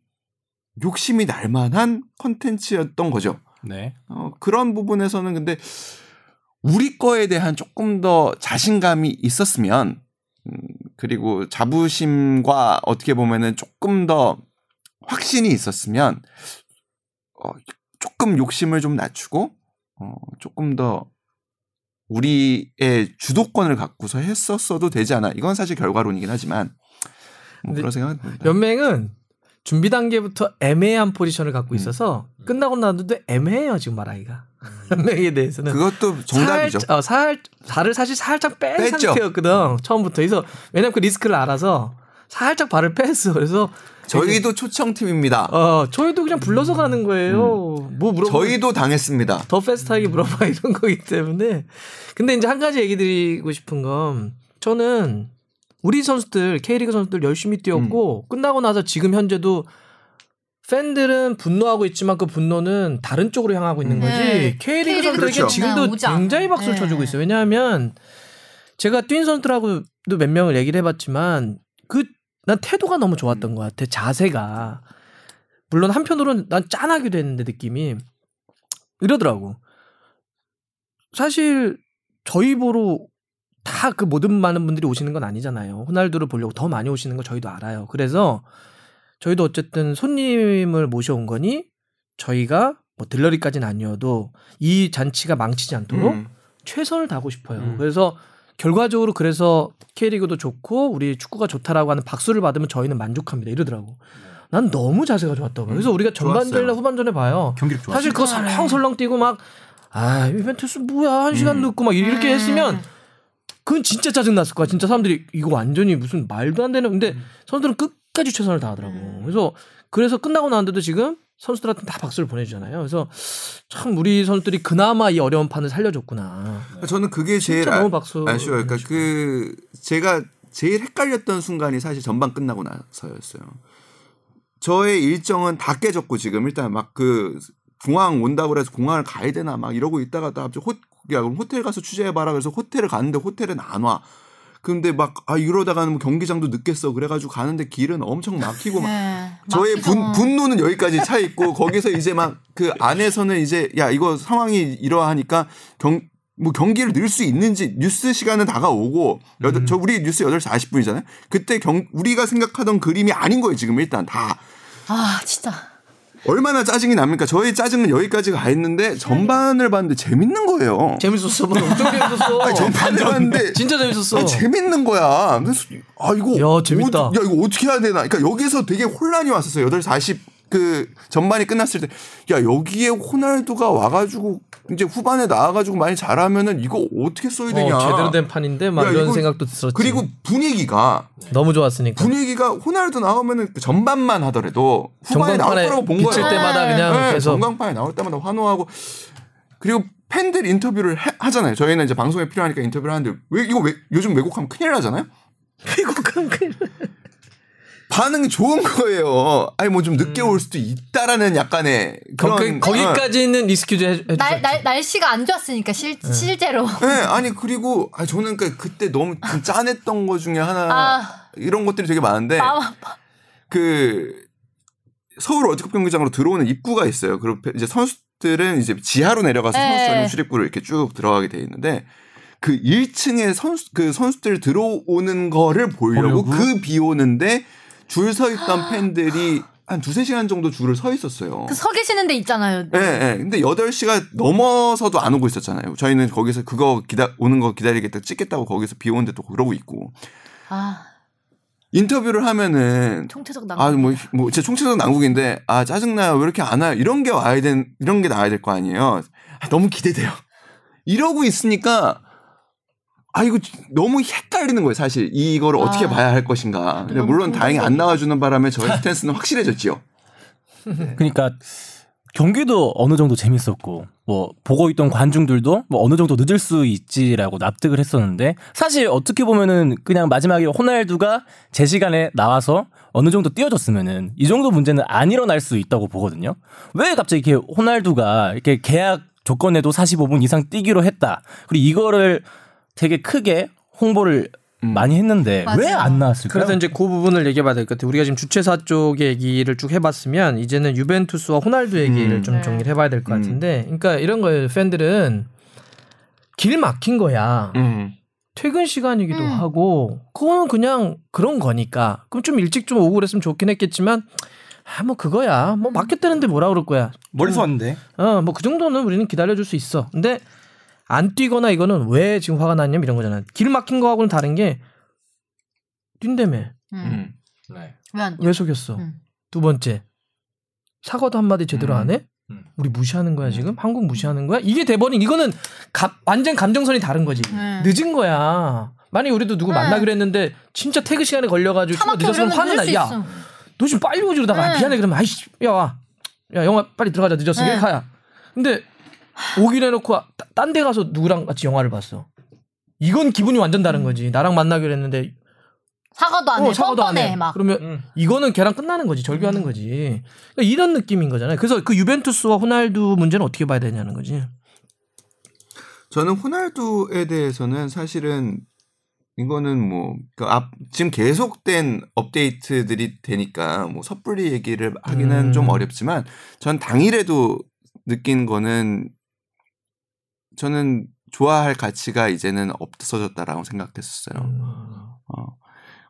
욕심이 날 만한 컨텐츠였던 거죠. 네. 어, 그런 부분에서는 근데 우리 거에 대한 조금 더 자신감이 있었으면 음, 그리고 자부심과 어떻게 보면은 조금 더 확신이 있었으면 어, 조금 욕심을 좀 낮추고 어, 조금 더 우리의 주도권을 갖고서 했었어도 되지 않아. 이건 사실 결과론이긴 하지만 뭐 그런 생각은 듭니다. 연맹은 준비 단계부터 애매한 포지션을 갖고 음. 있어서 끝나고 나서도 애매해요 지금 말하기가 연맹에 대해서는 그것도 정답이죠. 살, 어, 살 발을 사실 살짝 뺀 뺐죠. 상태였거든 처음부터 그래서 왜냐면 그 리스크를 알아서 살짝 발을 뺐어 그래서 저희도 초청팀입니다. 어 저희도 그냥 불러서 가는 거예요 뭐 물어보 저희도 당했습니다. 더 패스트하게 물어봐 이런 거기 때문에 근데 이제 한 가지 얘기 드리고 싶은 건 저는 우리 선수들 K리그 선수들 열심히 뛰었고 끝나고 나서 지금 현재도 팬들은 분노하고 있지만 그 분노는 다른 쪽으로 향하고 있는 거지 네. K리그 K리그 선수들에게 그렇죠. 지금도 않아요. 굉장히 박수를 네. 쳐주고 있어요 왜냐하면 제가 뛴 선수들하고도 몇 명을 얘기를 해봤지만 그 난 태도가 너무 좋았던 것 같아 자세가 물론 한편으로는 난 짠하기도 했는데 느낌이 이러더라고. 사실 저희 보러 다 그 모든 많은 분들이 오시는 건 아니잖아요. 호날두를 보려고 더 많이 오시는 거 저희도 알아요. 그래서 저희도 어쨌든 손님을 모셔온 거니 저희가 뭐 들러리까지는 아니어도 이 잔치가 망치지 않도록 음. 최선을 다하고 싶어요. 음. 그래서 결과적으로 그래서 K리그도 좋고 우리 축구가 좋다라고 하는 박수를 받으면 저희는 만족합니다. 이러더라고. 난 너무 자세가 좋았다고. 그래서 우리가 전반전이나. 후반전에 봐요. 경기력 좋았어요. 사실 그거 설렁설렁 뛰고 막 아, 이벤트스 뭐야? 한 시간 음. 늦고 막 이렇게 음. 했으면 그건 진짜 짜증 났을 거야. 진짜 사람들이 이거 완전히 무슨 말도 안 되는 근데 음. 선수들은 끝까지 최선을 다하더라고. 그래서 그래서 끝나고 나는데도 지금 선수들한테 다 박수를 보내주잖아요. 그래서 참 우리 선수들이 그나마 이 어려운 판을 살려줬구나. 저는 그게 제일 아, 너무 박수. 아쉬워요. 그러니까 그 제가 제일 헷갈렸던 순간이 사실 전반 끝나고 나서였어요. 저의 일정은 다 깨졌고 지금 일단 막 그 공항 온다고 그래서 공항을 가야 되나 막 이러고 있다가 또 갑자기 호, 야 그럼 호텔 가서 취재해봐라 그래서 호텔을 갔는데 호텔은 안 와. 근데 막 아 이러다가는 뭐 경기장도 늦겠어 그래가지고 가는데 길은 엄청 막히고 막 네. 저의. 분, 분노는 여기까지 차 있고 거기서 이제 막 그 안에서는 이제 야 이거 상황이 이러하니까 경 뭐 경기를 늘 수 있는지 뉴스 시간은 다가오고 여덟 저 우리 뉴스 8시 40분이잖아요. 그때 경 우리가 생각하던 그림이 아닌 거예요, 지금 일단 다. 아 진짜 얼마나 짜증이 납니까? 저의 짜증은 여기까지 가 있는데 전반을 봤는데 재밌는 거예요. 재밌었어. 뭐 엄청 재밌었어. 아니, 전반을 봤는데 진짜 재밌었어. 아, 재밌는 거야. 그래서 아 이거 야, 재밌다. 어, 야 이거 어떻게 해야 되나? 그러니까 여기서 되게 혼란이 왔었어요. 8시 40 그 전반이 끝났을 때 야 여기에 호날두가 와가지고 이제 후반에 나와가지고 많이 잘하면은 이거 어떻게 써야 되냐? 어, 제대로 된 판인데 막 야, 이런 생각도 들었지. 그리고 분위기가 너무 좋았으니까. 분위기가 호날두 나오면은 그 전반만 하더라도 후반에 나올 거라고 본 거예요. 때마다 그냥 네, 계속 전광판에 나올 때마다 환호하고 그리고 팬들 인터뷰를 해- 하잖아요. 저희는 이제 방송에 필요하니까 인터뷰를 하는데 왜 이거 왜 요즘 왜곡하면 큰일 나잖아요. 왜곡 안 한 그 반응이 좋은 거예요. 아니 뭐 좀 늦게 올 수도 있다라는 약간의 그런 음. 거기, 거기까지는 excuse 해, 해주셨지. 날, 날 날씨가 안 좋았으니까 실 실제로 네, 아니 그리고 아니 저는 그 그때 너무 좀 짠했던 거 중에 하나 아. 이런 것들이 되게 많은데. 그 서울 월드컵 경기장으로 들어오는 입구가 있어요. 그리고 이제 선수들은 이제 지하로 내려가서 네. 선수 전용 출입구를 이렇게 쭉 들어가게 돼 있는데 그 1층에 선수 그 선수들 들어오는 거를 보려고, 보려고? 그 비 오는데 줄 서 있던 팬들이 한 두세 시간 정도 줄을 서 있었어요. 그 서 계시는 데 있잖아요. 예, 예. 근데 8시가 넘어서도 안 오고 있었잖아요. 저희는 거기서 그거 기다, 오는 거 기다리겠다, 찍겠다고 거기서 비 오는데 또 그러고 있고. 아, 인터뷰를 하면은, 총체적 낭. 아, 뭐, 뭐, 제 총체적 난국인데, 아, 짜증나요. 왜 이렇게 안 와요? 이런 게 와야 된, 이런 게 나와야 될 거 아니에요. 아, 너무 기대돼요. 이러고 있으니까, 아, 이거 너무 헷갈리는 거예요, 사실. 이거를 어떻게 아. 봐야 할 것인가. 근데 너무 물론 다행히 안. 나와주는 바람에 저의 스탠스는 확실해졌지요. 그러니까 경기도 어느 정도 재밌었고 뭐 보고 있던 관중들도 뭐 어느 정도 늦을 수 있지라고 납득을 했었는데 사실 어떻게 보면은 그냥 마지막에 호날두가 제 시간에 나와서 어느 정도 뛰어줬으면은 이 정도 문제는 안 일어날 수 있다고 보거든요. 왜 갑자기 이렇게 호날두가 이렇게 계약 조건에도 45분 이상 뛰기로 했다. 그리고 이거를 되게 크게 홍보를 음. 많이 했는데. 왜 안 나왔을까요? 그래서 이제 그 부분을 얘기해봐야 될 것 같아요. 우리가 지금 주최사 쪽 얘기를 쭉 해봤으면 이제는 유벤투스와 호날두 얘기를 음. 좀 네. 정리를 해봐야 될것 음. 같은데, 그러니까 이런 거예요. 팬들은 길 막힌 거야. 음. 퇴근 시간이기도 음. 하고 그거는 그냥 그런 거니까 그럼 좀 일찍 좀 오고 그랬으면 좋긴 했겠지만 아 뭐 그거야 뭐 막혔다는데 뭐라 그럴 거야 멀리서 왔는데 어뭐 그 정도는 우리는 기다려줄 수 있어 근데 안 뛰거나 이거는 왜 지금 화가 났냐면 이런 거잖아 길 막힌 거하고는 다른 게 뛴다며 음. 음. 왜안 왜 속였어 음. 두 번째 사과도 한마디 제대로 음. 안 해? 음. 우리 무시하는 거야 지금 한국 무시하는 거야 이게 돼버린 이거는 가- 완전 감정선이 다른 거지 음. 늦은 거야. 만약에 우리도 누구 네. 만나기로 했는데 진짜 퇴근 시간에 걸려가지고 늦었으면 이러면 화는 나. 야. 너 지금 빨리 오지 그러다가 아, 네. 미안해 그러면 아이씨 야 와. 야 영화 빨리 들어가자 늦었어. 네. 가야. 근데 오긴 해놓고 딴 데 가서 누구랑 같이 영화를 봤어. 이건 기분이 완전 다른 거지. 나랑 만나기로 했는데 사과도 안 해. 어, 사과도 안 해. 막. 그러면 음. 이거는 걔랑 끝나는 거지. 절교하는 거지. 그러니까 이런 느낌인 거잖아요. 그래서 그 유벤투스와 호날두 문제는 어떻게 봐야 되냐는 거지. 저는 호날두에 대해서는 사실은 이거는 뭐, 그 앞, 지금 계속된 업데이트들이 되니까 뭐 섣불리 얘기를 하기는 음. 좀 어렵지만 전 당일에도 느낀 거는 저는 좋아할 가치가 이제는 없어졌다라고 생각했었어요. 음. 어,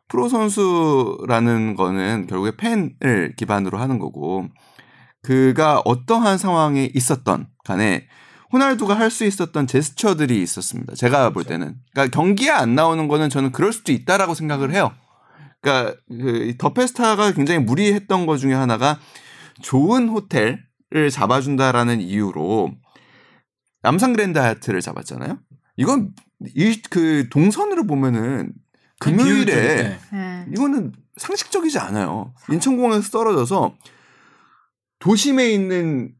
프로 선수라는 거는 결국에 팬을 기반으로 하는 거고 그가 어떠한 상황에 있었던 간에 호날두가 할 수 있었던 제스처들이 있었습니다. 제가 볼 때는 그러니까 경기에 안 나오는 거는 저는 그럴 수도 있다라고 생각을 해요. 그러니까 그더 페스타가 굉장히 무리했던 것 중에 하나가 좋은 호텔을 잡아준다라는 이유로 남산 그랜드 하얏트를 잡았잖아요. 이건 이 그 동선으로 보면은 금요일에 네. 이거는 상식적이지 않아요. 인천공항에서 떨어져서 도심에 있는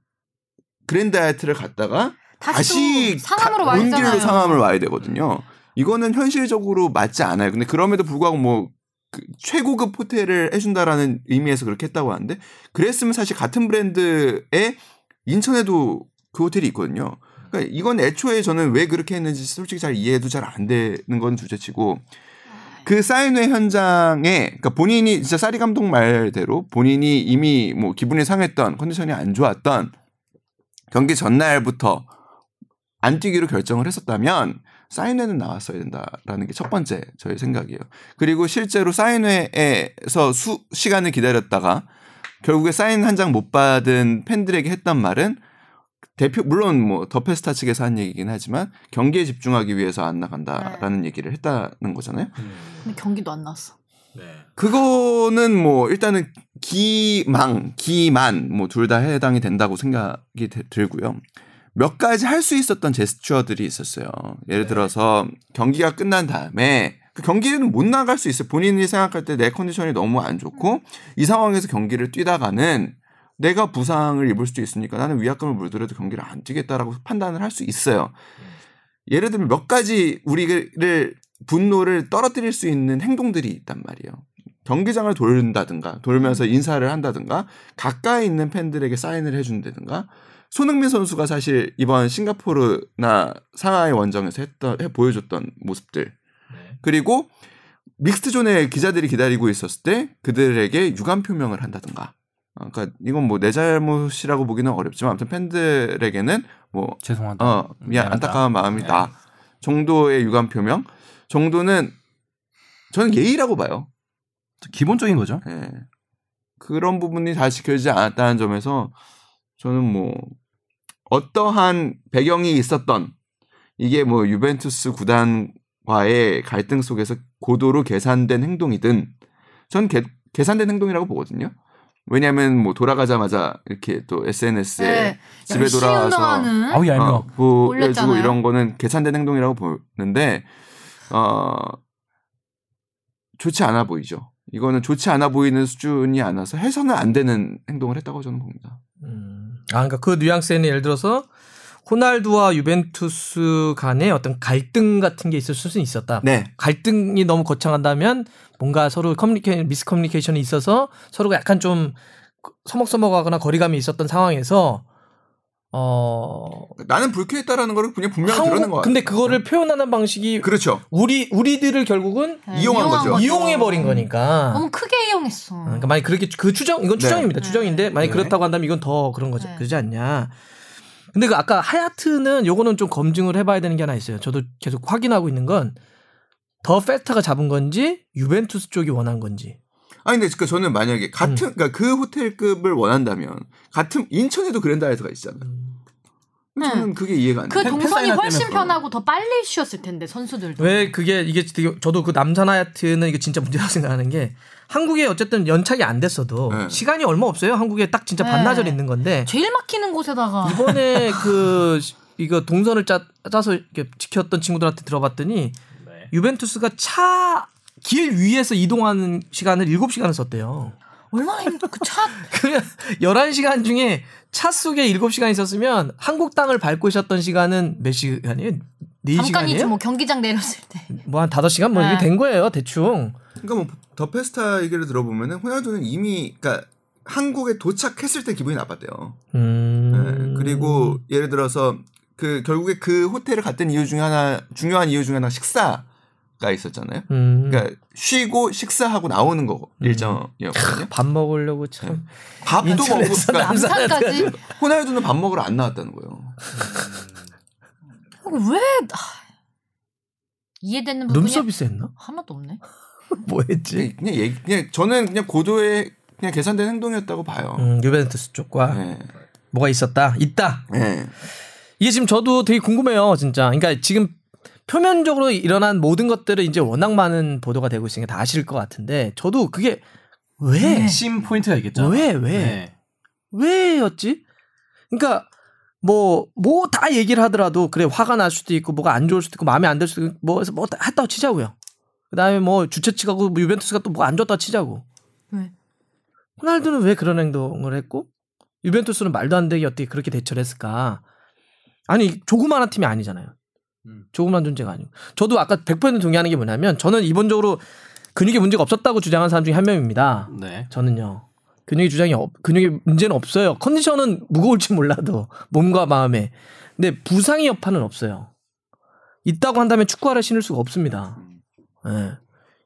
그랜드 하얏트를 갔다가 다시, 다시 또 상암으로 가- 와야 온. 길로 상암을 와야 되거든요. 이거는 현실적으로 맞지 않아요. 근데 그럼에도 불구하고 뭐 그 최고급 호텔을 해준다라는 의미에서 그렇게 했다고 하는데 그랬으면 사실 같은 브랜드의 인천에도 그 호텔이 있거든요. 그러니까 이건 애초에 저는 왜 그렇게 했는지 솔직히 잘 이해도 잘 안 되는 건 둘째치고 그 사인회 현장에 그러니까 본인이 진짜 사리 감독 말대로 본인이 이미 뭐 기분이 상했던 컨디션이 안 좋았던 경기 전날부터 안 뛰기로 결정을 했었다면 사인회는 나왔어야 된다라는 게 첫 번째 저의 생각이에요. 그리고 실제로 사인회에서 수 시간을 기다렸다가 결국에 사인 한 장 못 받은 팬들에게 했던 말은 대표 물론 뭐 더 페스타 측에서 한 얘기긴 하지만 경기에 집중하기 위해서 안 나간다라는 얘기를 했다는 거잖아요. 근데 경기도 안 나왔어. 그거는 뭐 일단은 기망, 기만 뭐 둘 다 해당이 된다고 생각이 되- 들고요. 몇 가지 할 수 있었던 제스처들이 있었어요. 예를 들어서 경기가 끝난 다음에 그 경기는 못 나갈 수 있어요. 본인이 생각할 때 내 컨디션이 너무 안 좋고 이 상황에서 경기를 뛰다가는 내가 부상을 입을 수도 있으니까 나는 위압감을 물더라도 경기를 안 뛰겠다라고 판단을 할 수 있어요. 예를 들면 몇 가지 우리를 분노를 떨어뜨릴 수 있는 행동들이 있단 말이에요. 경기장을 돌린다든가 돌면서 인사를 한다든가 가까이 있는 팬들에게 사인을 해준다든가. 손흥민 선수가 사실 이번 싱가포르나 상하이 원정에서 했던 해 보여줬던 모습들. 그리고 믹스존에 기자들이 기다리고 있었을 때 그들에게 유감 표명을 한다든가. 어, 그러니까 이건 뭐 내 잘못이라고 보기는 어렵지만 아무튼 팬들에게는 뭐 죄송하다. 어, 미안. 안타까운 마음이다. 정도의 유감 표명 정도는 저는 예의라고 봐요. 기본적인 거죠. 예. 그런 부분이 다 지켜지지 않았다는 점에서 저는 뭐 어떠한 배경이 있었던 이게 뭐 유벤투스 구단과의 갈등 속에서 고도로 계산된 행동이든 전 개, 계산된 행동이라고 보거든요. 왜냐하면 뭐 돌아가자마자 이렇게 또 SNS에 네, 집에 돌아와서 아우 얄미워. 어, 보여주고 올렸잖아요. 이런 거는 계산된 행동이라고 보는데 어 좋지 않아 보이죠. 이거는 좋지 않아 보이는 수준이 않아서 해서는 안 되는 행동을 했다고 저는 봅니다. 음. 아, 그러니까 그 뉘앙스에는 예를 들어서 호날두와 유벤투스 간의 어떤 갈등 같은 게 있을 수는 있었다. 네. 갈등이 너무 거창한다면 뭔가 서로 커뮤니케 미스 커뮤니케이션이 있어서 서로가 약간 좀 서먹서먹하거나 거리감이 있었던 상황에서 어 나는 불쾌했다라는 거를 그냥 분명히 드러낸 거 한국 같아요. 근데 그거를 표현하는 방식이 그렇죠. 우리 우리들을 결국은 네, 이용한 거죠. 이용해 버린 거니까. 너무 크게 이용했어. 그러니까 만약 그렇게 그 추정 이건 네. 추정입니다. 네. 추정인데 만약 네. 그렇다고 한다면 이건 더 그런 거죠. 네. 그러지 않냐. 근데 그 아까 하야트는 요거는 좀 검증을 해봐야 되는 게 하나 있어요. 저도 계속 확인하고 있는 건 더 페스타가 잡은 건지 유벤투스 쪽이 원한 건지. 아니 근데 그 저는 만약에 음. 같은 그러니까 그 호텔급을 원한다면 같은 인천에도 그랜다이스가 있잖아요. 저는 그게 이해가 안 그 돼요. 팬- 동선이 훨씬 때문에 편하고 더 빨리 쉬었을 텐데 선수들도. 왜 그게 이게 되게 저도 그 남산 하야트는 이게 진짜 문제라고 생각하는 게 한국에 어쨌든 연착이 안 됐어도 네. 시간이 얼마 없어요. 한국에 딱 진짜 네. 반나절 있는 건데 제일 막히는 곳에다가 이번에 그 시- 이거 동선을 짜, 짜서 이렇게 지켰던 친구들한테 들어봤더니 네. 유벤투스가 차 길 위에서 이동하는 시간을 7시간을 썼대요. 얼마나 그차 그러면 11시간 중에 차 속에 7시간 있었으면 한국 땅을 밟고 있었던 시간은 몇 시간이에요? 4시간이에요? 잠깐이지 뭐 경기장 내렸을 때. 뭐 한 5시간 뭐 이게 네. 된 거예요, 대충. 그러니까 뭐 더 페스타 얘기를 들어보면은 호날두는 이미 그러니까 한국에 도착했을 때 기분이 나빴대요. 음. 네, 그리고 예를 들어서 그 결국에 그 호텔을 갔던 이유 중에 하나 중요한 이유 중에 하나 식사가 있었잖아요. 음. 그러니까 쉬고 식사하고 나오는 거 일정이었거든요. 밥 먹으려고 참. 밥도 먹고 그러니까 남산까지 호날두는 밥 먹으러 안 나왔다는 거예요. 왜 아, 이해되는 부분이 룸서비스 했나? 하나도 없네. 뭐 했지? 그냥 얘기, 그냥 저는 그냥 고도의 그냥 계산된 행동이었다고 봐요. 음, 유벤투스 쪽과 네. 뭐가 있었다? 있다. 네. 이게 지금 저도 되게 궁금해요, 진짜. 그러니까 지금 표면적으로 일어난 모든 것들은 이제 워낙 많은 보도가 되고 있으니까 다 아실 것 같은데 저도 그게 왜? 핵심 포인트가 있겠죠. 왜? 왜? 네. 왜였지? 그러니까 뭐 뭐 다 얘기를 하더라도 그래 화가 날 수도 있고 뭐가 안 좋을 수도 있고 마음에 안 들 수도 있고 뭐 해서 뭐다 했다고 치자고요. 그다음에 뭐 주최 측하고 뭐 유벤투스가 또 뭐안 좋았다 치자고. 왜? 호날두는 왜 그런 행동을 했고 유벤투스는 말도 안 되게 어떻게 그렇게 대처를 했을까? 아니 조그마한 팀이 아니잖아요. 음. 조그만 존재가 아니고. 저도 아까 100% 동의하는 게 뭐냐면 저는 이번적으로 근육에 문제가 없었다고 주장한 사람 중에 한 명입니다. 네. 저는요. 근육의 주장이 없, 근육에 문제는 없어요. 컨디션은 무거울지 몰라도 몸과 마음에. 근데 부상의 여파는 없어요. 있다고 한다면 축구화를 신을 수가 없습니다. 예.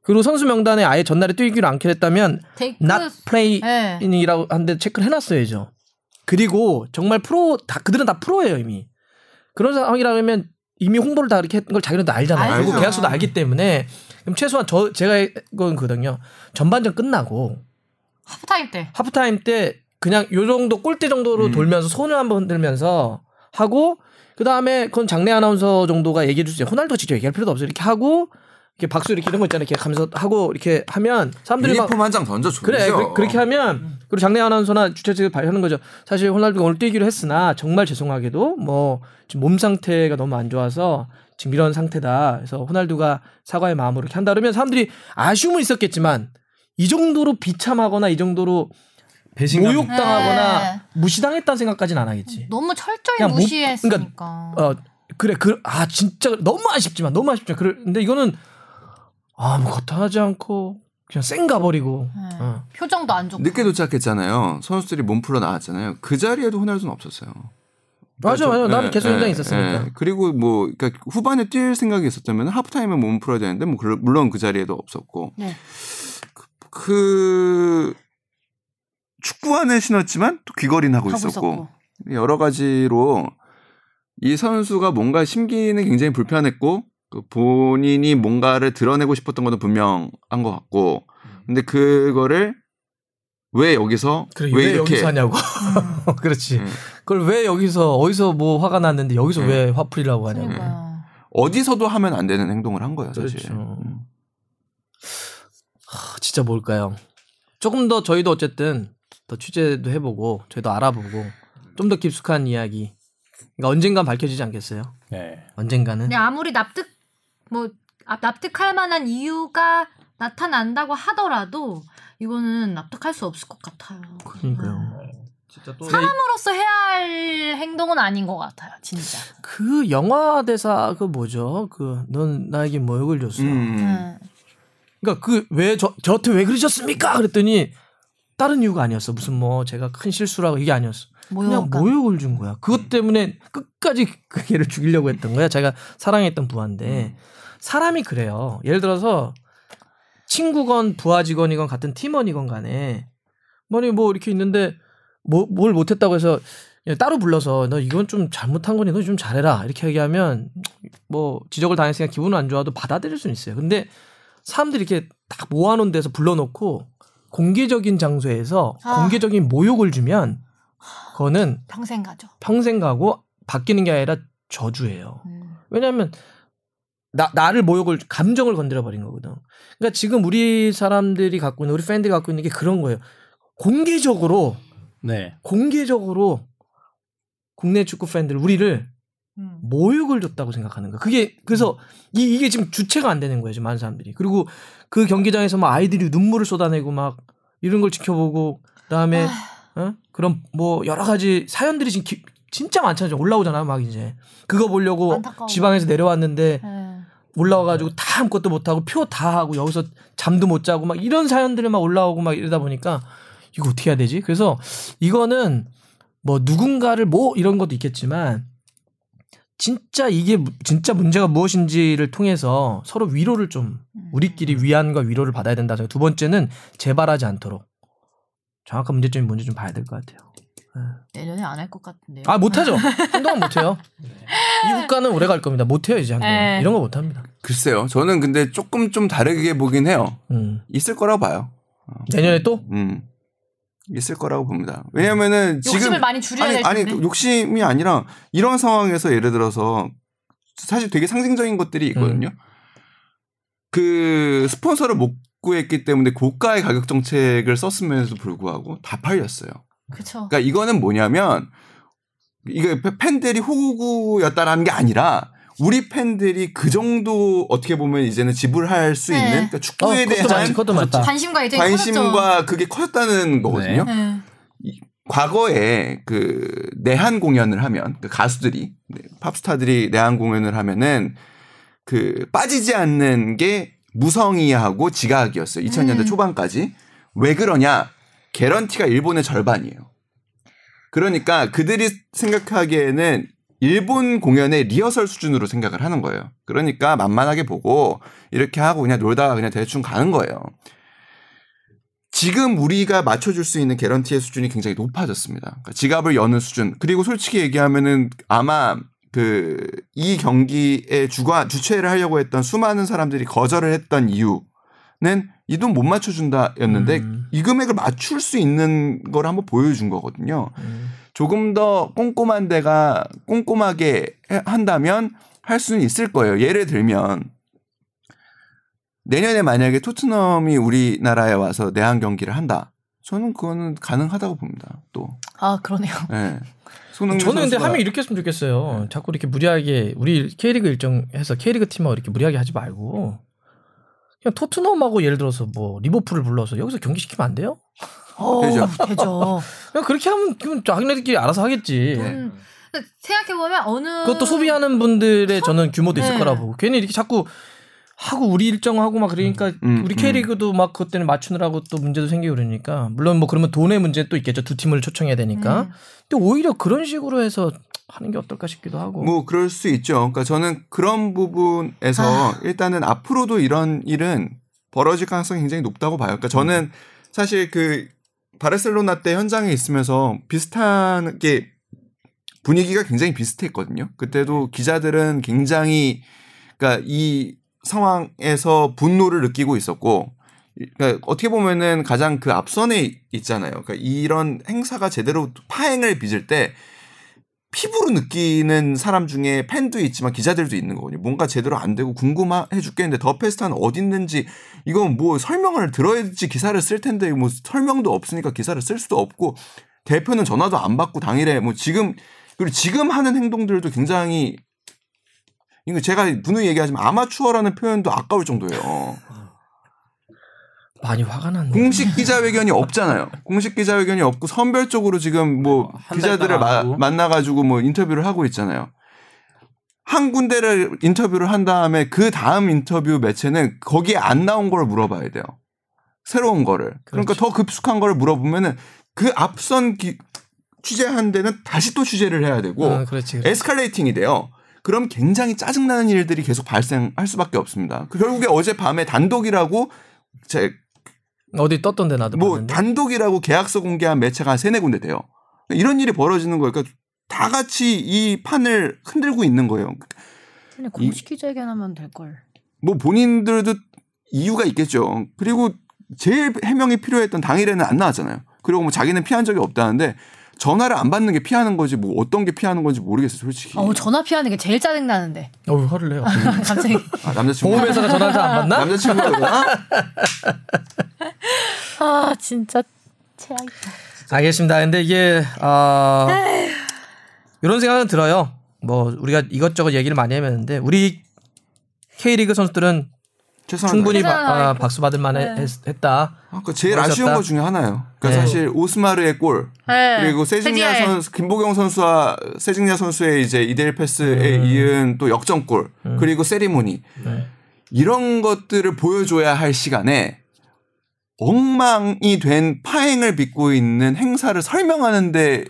그리고 선수 명단에 아예 전날에 뛰기로 않게 됐다면 데이크 not 네. play인이라고 하는데 체크를 해놨어야죠. 그리고 정말 프로 다 그들은 다 프로예요 이미. 그런 상황이라면 이미 홍보를 다 이렇게 했던 걸 자기네도 알잖아요. 알죠. 그리고 계약서도 알기 때문에 그럼 최소한 저 제가 건 거든요. 전반전 끝나고 하프타임 때. 하프타임 때 그냥 요 정도 골대 정도로 음. 돌면서 손을 한번 흔들면서 하고 그 다음에 그건 장내 아나운서 정도가 얘기해 주세요. 호날두가 직접 얘기할 필요도 없어요. 이렇게 하고 이렇게 박수 이렇게 이런 거 있잖아요. 이렇게 하면서 하고 이렇게 하면 사람들이 막 유니폼 한 장 던져 주죠. 그래 그, 그렇게 하면 그리고 장내 아나운서나 주최 측이 발표하는 거죠. 사실 호날두가 오늘 뛰기로 했으나 정말 죄송하게도 뭐 지금 몸 상태가 너무 안 좋아서 지금 이런 상태다. 그래서 호날두가 사과의 마음으로 이렇게 한다 그러면 사람들이 아쉬움은 있었겠지만 이 정도로 비참하거나 이 정도로 배신감. 모욕당하거나 네. 무시당했다는 생각까지는 안 하겠지. 너무 철저히 못- 무시했으니까. 어 그래 그 아 진짜 너무 아쉽지만 너무 아쉽지만 그런데 이거는 아무것도 하지 않고 그냥 쌩 가 버리고 네. 어. 표정도 안 좋고. 늦게 도착했잖아요. 선수들이 몸 풀러 나왔잖아요. 그 자리에도 호날두는 없었어요. 맞아 맞아 나는 예, 계속 예, 현장에 있었으니까 예. 그리고 뭐 그러니까 후반에 뛸 생각이 있었다면 하프타임에 몸 풀어야 되는데 뭐 그- 물론 그 자리에도 없었고 네. 그 축구화는 신었지만 또 귀걸이는 하고, 하고 있었고, 있었고. 여러 가지로 이 선수가 뭔가 심기는 굉장히 불편했고 그 본인이 뭔가를 드러내고 싶었던 것은 분명한 것 같고, 근데 그거를 왜 여기서 그래, 왜 왜, 이렇게 여기서 하냐고. 음. 그렇지. 음. 그걸 왜 여기서 어디서 뭐 화가 났는데 여기서 음. 왜 화풀이라고 하냐고. 그러니까요. 어디서도 하면 안 되는 행동을 한 거예요, 사실. 그렇죠. 음. 하, 진짜 뭘까요? 조금 더 저희도 어쨌든 더 취재도 해보고 저희도 알아보고 좀 더 깊숙한 이야기. 그러니까 언젠간 밝혀지지 않겠어요? 네. 언젠가는. 근데 아무리 납득 뭐 아, 납득할 만한 이유가 나타난다고 하더라도 이거는 납득할 수 없을 것 같아요. 그러니까요. 진짜 또 사람으로서 해야 할 행동은 아닌 것 같아요, 진짜. 그 영화 대사 그 뭐죠? 그 넌 나에게 모욕을 줬어. 음. 음. 그러니까 그 왜 저 저한테 왜 그러셨습니까? 그랬더니 다른 이유가 아니었어. 무슨 뭐 제가 큰 실수라고 이게 아니었어. 그냥 모욕감. 모욕을 준 거야. 그것 때문에 끝까지 그 걔를 죽이려고 했던 거야. 제가 사랑했던 부하인데 사람이 그래요. 예를 들어서 친구건 부하 직원이건 같은 팀원이건 간에 뭐니 뭐 이렇게 있는데 뭐, 뭘 못했다고 해서 따로 불러서 너 이건 좀 잘못한 거니 너 좀 잘해라 이렇게 얘기하면 뭐 지적을 당했으니까 기분은 안 좋아도 받아들일 수는 있어요. 근데 사람들이 이렇게 딱 모아놓은 데서 불러놓고 공개적인 장소에서 아. 공개적인 모욕을 주면 그거는 평생 가죠. 평생 가고 바뀌는 게 아니라 저주예요. 음. 왜냐하면 나 나를 모욕을 감정을 건드려 버린 거거든. 그러니까 지금 우리 사람들이 갖고 있는 우리 팬들이 갖고 있는 게 그런 거예요. 공개적으로 네. 공개적으로 국내 축구 팬들 우리를 음. 모욕을 줬다고 생각하는 거야. 그게 그래서 이, 이게 지금 주체가 안 되는 거예요. 지금 많은 사람들이. 그리고 그 경기장에서 막 아이들이 눈물을 쏟아내고 막 이런 걸 지켜보고 그다음에 어? 그런 뭐 여러 가지 사연들이 지금 기- 진짜 많잖아요. 올라오잖아. 막 이제 그거 보려고 안타까워. 지방에서 내려왔는데 네. 올라와가지고 다 아무것도 못하고 표 다 하고 여기서 잠도 못 자고 막 이런 사연들이 막 올라오고 막 이러다 보니까 이거 어떻게 해야 되지? 그래서 이거는 뭐 누군가를 뭐 이런 것도 있겠지만 진짜 이게 무- 진짜 문제가 무엇인지를 통해서 서로 위로를 좀 우리끼리 위안과 위로를 받아야 된다. 두 번째는 재발하지 않도록 정확한 문제점이 뭔지 좀 봐야 될 것 같아요. 내년에 안 할 것 같은데요. 아 못하죠. 한동안 못해요. 이 국가는 오래 갈 겁니다. 못해요 이제 한동안 네. 이런 거 못합니다. 글쎄요. 저는 근데 조금 좀 다르게 보긴 해요. 음. 있을 거라고 봐요. 내년에 또 음. 있을 거라고 봅니다. 왜냐면은 욕심을 지금 많이 줄여야 아니 될 아니 텐데. 그 욕심이 아니라 이런 상황에서 예를 들어서 사실 되게 상징적인 것들이 있거든요. 음. 그 스폰서를 못 구했기 때문에 고가의 가격 정책을 썼음에도 불구하고 다 팔렸어요. 그렇죠. 그러니까 이거는 뭐냐면 이게 팬들이 호구였다라는 게 아니라 우리 팬들이 그 정도 어떻게 보면 이제는 지불할 수 네. 있는 그러니까 축구에 어, 대한 맞지, 그것도 맞지. 관심과. 관심과 그게 커졌다는 거거든요. 네. 과거에 그 내한 공연을 하면 그 가수들이 네, 팝스타들이 내한 공연을 하면은 그 빠지지 않는 게 무성의하고 지각이었어요. 2000년대 음. 초반까지 왜 그러냐? 개런티가 일본의 절반이에요. 그러니까 그들이 생각하기에는 일본 공연의 리허설 수준으로 생각을 하는 거예요. 그러니까 만만하게 보고 이렇게 하고 그냥 놀다가 그냥 대충 가는 거예요. 지금 우리가 맞춰줄 수 있는 개런티의 수준이 굉장히 높아졌습니다. 그러니까 지갑을 여는 수준. 그리고 솔직히 얘기하면은 아마 그 이 경기에 주관 주최를 하려고 했던 수많은 사람들이 거절을 했던 이유는 이 돈 못 맞춰준다였는데 음. 이 금액을 맞출 수 있는 걸 한번 보여준 거거든요. 음. 조금 더 꼼꼼한 데가 꼼꼼하게 해- 한다면 할 수는 있을 거예요. 예를 들면 내년에 만약에 토트넘이 우리나라에 와서 내한 경기를 한다. 저는 그거는 가능하다고 봅니다. 또. 아 그러네요. 예. 손흥민 저는 근데 선수가- 하면 이렇게 했으면 좋겠어요. 자꾸 이렇게 무리하게 우리 K리그 일정해서 K리그 팀하고 이렇게 무리하게 하지 말고 그냥 토트넘하고 예를 들어서 뭐 리버풀을 불러서 여기서 경기 시키면 안 돼요? 어, 되죠. 되죠. 그냥 그렇게 하면 그럼 자기네들끼리 알아서 하겠지. 음, 생각해 보면 어느 그것도 소비하는 분들의 저는 규모도 있을 네. 거라고 괜히 이렇게 자꾸 하고 우리 일정하고 막 그러니까 음, 우리 음. K리그도 막 그것 때문에 맞추느라고 또 문제도 생기고 그러니까 물론 뭐 그러면 돈의 문제 또 있겠죠 두 팀을 초청해야 되니까 음. 근데 오히려 그런 식으로 해서 하는 게 어떨까 싶기도 하고 뭐 그럴 수 있죠. 그러니까 저는 그런 부분에서 아. 일단은 앞으로도 이런 일은 벌어질 가능성이 굉장히 높다고 봐요. 그러니까 저는 사실 그 바르셀로나 때 현장에 있으면서 비슷한 게 분위기가 굉장히 비슷했거든요. 그때도 기자들은 굉장히 그러니까 이 상황에서 분노를 느끼고 있었고 그러니까 어떻게 보면은 가장 그 앞선에 있잖아요. 그러니까 이런 행사가 제대로 파행을 빚을 때 피부로 느끼는 사람 중에 팬도 있지만 기자들도 있는 거거든요. 뭔가 제대로 안 되고 궁금해 죽겠는데 더 페스타는 어디 있는지 이건 뭐 설명을 들어야지 기사를 쓸 텐데 뭐 설명도 없으니까 기사를 쓸 수도 없고 대표는 전화도 안 받고 당일에 뭐 지금 그리고 지금 하는 행동들도 굉장히 이거 제가 누누이 얘기하지만 아마추어라는 표현도 아까울 정도예요. 많이 화가 났네. 공식 기자회견이 없잖아요. 공식 기자회견이 없고 선별적으로 지금 뭐 기자들을 마-. 만나가지고 뭐 인터뷰를 하고 있잖아요. 한 군데를 인터뷰를 한 다음에 그 다음 인터뷰 매체는 거기에 안 나온 걸 물어봐야 돼요. 새로운 거를. 그러니까 그렇죠. 더 급숙한 거를 물어보면은 그 앞선 기- 취재한 데는 다시 또 취재를 해야 되고 어, 그렇지. 그렇지. 에스컬레이팅이 돼요. 그럼 굉장히 짜증나는 일들이 계속 발생할 수밖에 없습니다. 그 결국에 어제 밤에 단독이라고 제 어디 떴던데 나도 뭐 봤는데. 단독이라고 계약서 공개한 매체가 한 세네 군데 돼요. 이런 일이 벌어지는 거예요. 그러니까 다 같이 이 판을 흔들고 있는 거예요. 그냥 공식 기자회견하면 될 걸. 뭐 본인들도 이유가 있겠죠. 그리고 제일 해명이 필요했던 당일에는 안 나왔잖아요. 그리고 뭐 자기는 피한 적이 없다는데 전화를 안 받는 게 피하는 거지 뭐 어떤 게 피하는 건지 모르겠어요, 솔직히. 어우 전화 피하는 게 제일 짜증 나는데. 어우 화를 내요. 갑자기 아, 남자친구. 보험회사가 전화 잘안 받나? 남자친구가 아 진짜 최악이다. 알겠습니다. 근데 이게 아 이런 생각은 들어요. 뭐 우리가 이것저것 얘기를 많이 해봤는데 우리 K리그 선수들은 최선을 충분히 바- 아. 박수 받을 만했다. 다- 아, 그 제일 멋있었다. 아쉬운 것 중에 하나예요. 그러니까 네. 사실 오스마르의 골 네. 그리고 세징야 선수, 김보경 선수와 세징야 선수의 이제 이대일 패스에 음. 이은 또 역전골 그리고 세리모니 네. 이런 것들을 보여줘야 할 시간에 엉망이 된 파행을 빚고 있는 행사를 설명하는데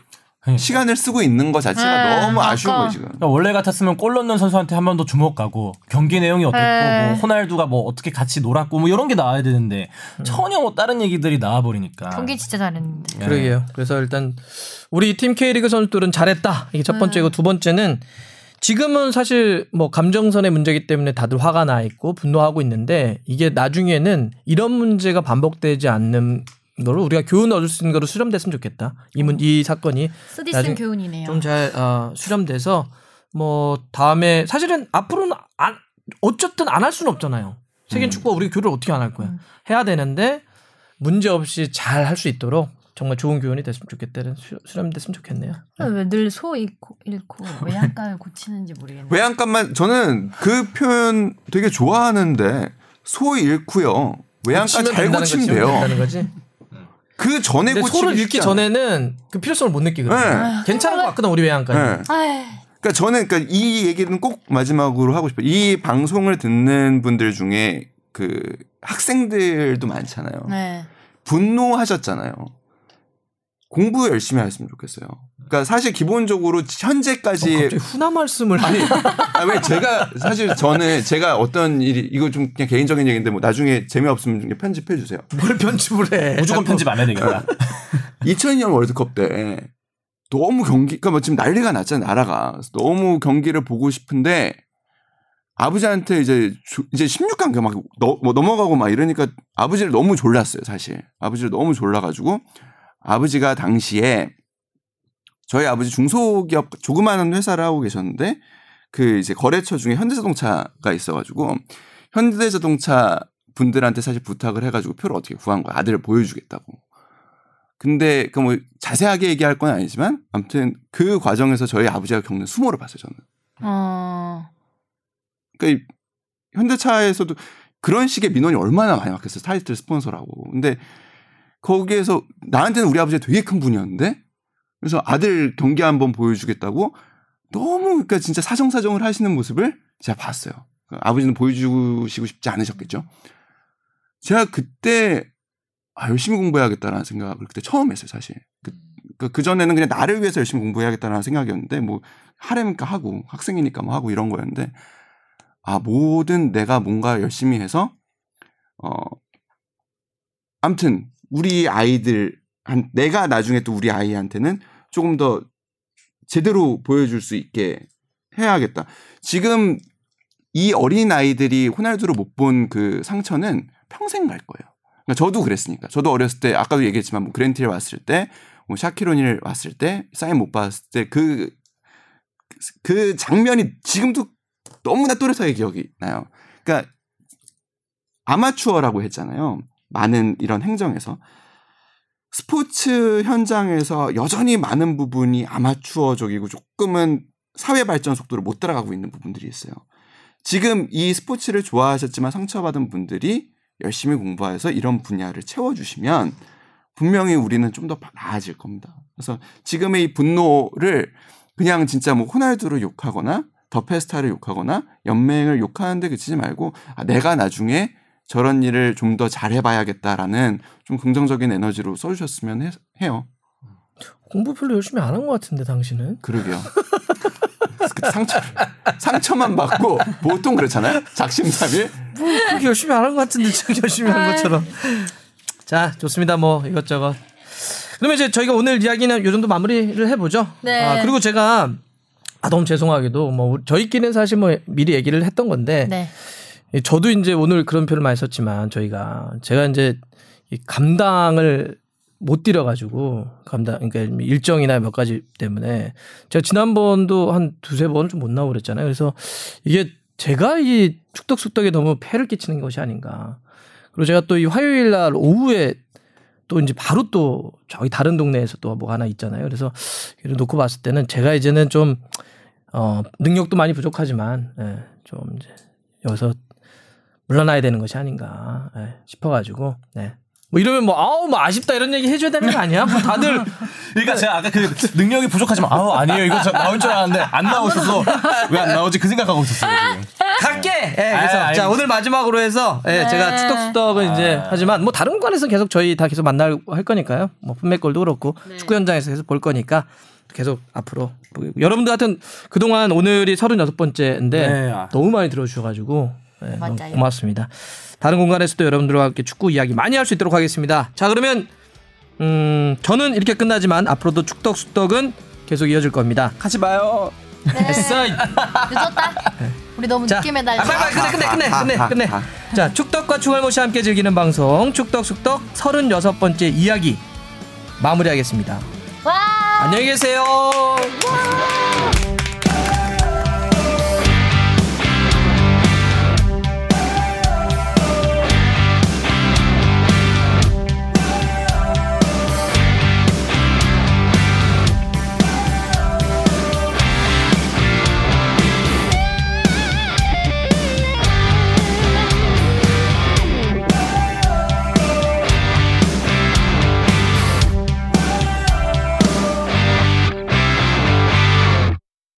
그러니까. 시간을 쓰고 있는 것 자체가 네, 너무 아쉬운 아까- 거예요 지금. 그러니까 원래 같았으면 골 넣는 선수한테 한 번 더 주목 가고 경기 내용이 어땠고 네. 뭐 호날두가 뭐 어떻게 같이 놀았고 뭐 이런 게 나와야 되는데 전혀 뭐 다른 얘기들이 나와 버리니까. 경기 진짜 잘했는데. 네. 그러게요. 그래서 일단 우리 팀 K리그 선수들은 잘했다. 이게 첫 번째고 두 번째는 지금은 사실 뭐 감정선의 문제이기 때문에 다들 화가 나 있고 분노하고 있는데 이게 나중에는 이런 문제가 반복되지 않는 거를 우리가 교훈 얻을 수 있는 거로 수렴됐으면 좋겠다. 이, 문, 이 사건이 쓰디쓴 교훈이네요. 좀잘 어, 수렴돼서 뭐 다음에 사실은 앞으로는 안, 어쨌든 안 할 수는 없잖아요. 세계 축구가 우리 교류를 어떻게 안 할 거야? 해야 되는데 문제 없이 잘 할 수 있도록 정말 좋은 교훈이 됐으면 좋겠다는 수, 수렴됐으면 좋겠네요. 왜 늘 소 잃고 잃고 외양간을 고치는지 모르겠네. 외양간만 저는 그 표현 되게 좋아하는데 소 잃고요. 외양간 잘 고치면 거지, 돼요. 그 전에 근데 고치기 소를 않아요. 전에는 그 필요성을 못 느끼거든요. 네. 괜찮은 것 같거든 우리 외양까지. 네. 아이, 그러니까 저는 그러니까 이 얘기는 꼭 마지막으로 하고 싶어요. 이 방송을 듣는 분들 중에 그 학생들도 많잖아요. 네. 분노하셨잖아요. 공부 열심히 하셨으면 좋겠어요. 그러니까 사실 기본적으로 현재까지 어, 갑자기 훈화 말씀을 아니, 아, 왜 제가 사실 저는 제가 어떤 일이 이거 좀 그냥 개인적인 얘기인데 뭐 나중에 재미없으면 좀 편집해 주세요. 뭘 편집을 해. 무조건 편집 안 해야 되겠다. 2002년 월드컵 때 너무 경기, 그러니까 뭐 지금 난리가 났잖아요, 나라가. 너무 경기를 보고 싶은데 아버지한테 이제 조- 이제 16강 막 너, 뭐 넘어가고 막 이러니까 아버지를 너무 졸랐어요, 사실. 아버지를 너무 졸라가지고 아버지가 당시에 저희 아버지 중소기업 조그마한 회사를 하고 계셨는데 그 이제 거래처 중에 현대자동차가 있어가지고 현대자동차 분들한테 사실 부탁을 해가지고 표를 어떻게 구한 거야 아들을 보여주겠다고. 근데 그 뭐 자세하게 얘기할 건 아니지만 아무튼 그 과정에서 저희 아버지가 겪는 수모를 봤어요 저는. 어. 그러니까 이 현대차에서도 그런 식의 민원이 얼마나 많이 왔겠어요 타이틀 스폰서라고. 근데 거기에서 나한테는 우리 아버지가 되게 큰 분이었는데 그래서 아들 경기 한번 보여주겠다고 너무 그러니까 진짜 사정사정을 하시는 모습을 제가 봤어요. 그러니까 아버지는 보여주시고 싶지 않으셨겠죠. 제가 그때 아, 열심히 공부해야겠다라는 생각을 그때 처음 했어요, 사실. 그, 그, 그전에는 그냥 나를 위해서 열심히 공부해야겠다라는 생각이었는데, 뭐, 하려니까 하고, 학생이니까 뭐 하고 이런 거였는데, 아, 뭐든 내가 뭔가 열심히 해서, 어, 암튼, 우리 아이들, 한, 내가 나중에 또 우리 아이한테는 조금 더 제대로 보여줄 수 있게 해야겠다. 지금 이 어린 아이들이 호날두를 못 본 그 상처는 평생 갈 거예요. 그러니까 저도 그랬으니까. 저도 어렸을 때 아까도 얘기했지만 뭐 그랜티를 왔을 때, 뭐 샤키로니를 왔을 때 사인 못 받았을 때그그 장면이 지금도 너무나 또렷하게 기억이 나요. 그러니까 아마추어라고 했잖아요. 많은 이런 행정에서 스포츠 현장에서 여전히 많은 부분이 아마추어적이고 조금은 사회 발전 속도를 못 따라가고 있는 부분들이 있어요. 지금 이 스포츠를 좋아하셨지만 상처받은 분들이 열심히 공부해서 이런 분야를 채워주시면 분명히 우리는 좀 더 나아질 겁니다. 그래서 지금의 이 분노를 그냥 진짜 뭐 호날두를 욕하거나 더 페스타를 욕하거나 연맹을 욕하는데 그치지 말고 아, 내가 나중에 저런 일을 좀 더 잘해봐야겠다라는 좀 긍정적인 에너지로 써주셨으면 해, 해요. 공부 별로 열심히 안 한 것 같은데 당신은 그러게요. 그 상처 상처만 받고 보통 그렇잖아요. 작심삼일. 그렇게 열심히 안 한 것 같은데 지금 열심히 한 것처럼. 자 좋습니다. 뭐 이것저것. 그러면 이제 저희가 오늘 이야기는 요 정도 마무리를 해보죠. 네. 아, 그리고 제가 아 너무 죄송하게도 뭐 저희끼리는 사실 뭐 미리 얘기를 했던 건데 네. 예, 저도 이제 오늘 그런 표현을 많이 썼지만 저희가 제가 이제 이 감당을 못 들여가지고 감당 그러니까 일정이나 몇 가지 때문에 제가 지난번도 한 두세 번 좀 못 나오고 그랬잖아요. 그래서 이게 제가 이 축덕숙덕에 너무 폐를 끼치는 것이 아닌가. 그리고 제가 또 이 화요일 날 오후에 또 이제 바로 또 저기 다른 동네에서 또 뭐 하나 있잖아요. 그래서 이를 놓고 봤을 때는 제가 이제는 좀 어, 능력도 많이 부족하지만 예, 좀 이제 여기서 물러나야 되는 것이 아닌가 예, 싶어가지고 네. 뭐 이러면 뭐 아우 뭐 아쉽다 이런 얘기 해줘야 되는 거 아니야? 뭐 다들 그러니까 제가 아까 그 능력이 부족하지만 아우 아니에요 이거 저 나올 줄 알았는데 안 나오셔서 왜 안 나오지 그 생각하고 있었어요 지금. 갈게. 예, 그래서 아, 자. 오늘 마지막으로 해서 예, 제가 축덕수덕은 이제 하지만 뭐 다른 공간에서 계속 저희 다 계속 만나고 할 거니까요. 뭐 품맥골도 그렇고 축구 현장에서 계속 볼 거니까 계속 앞으로 보고 여러분들 같은 그동안 오늘이 36번째인데 네, 아. 너무 많이 들어주셔가지고 예, 너무 맞아요. 고맙습니다. 다른 공간에서도 여러분들과 함께 축구 이야기 많이 할 수 있도록 하겠습니다. 자 그러면 음 저는 이렇게 끝나지만 앞으로도 축덕수덕은 계속 이어질 겁니다. 하지 마요. 됐어. 늦었다. 우리 너무 자, 늦게 아, 매달려. 빨리 빨리 끝내 끝내 끝내 끝내 끝내. 자, 축덕과 추갈모씨 함께 즐기는 방송 축덕숙덕 36번째 이야기 마무리하겠습니다. 와. 안녕히 계세요.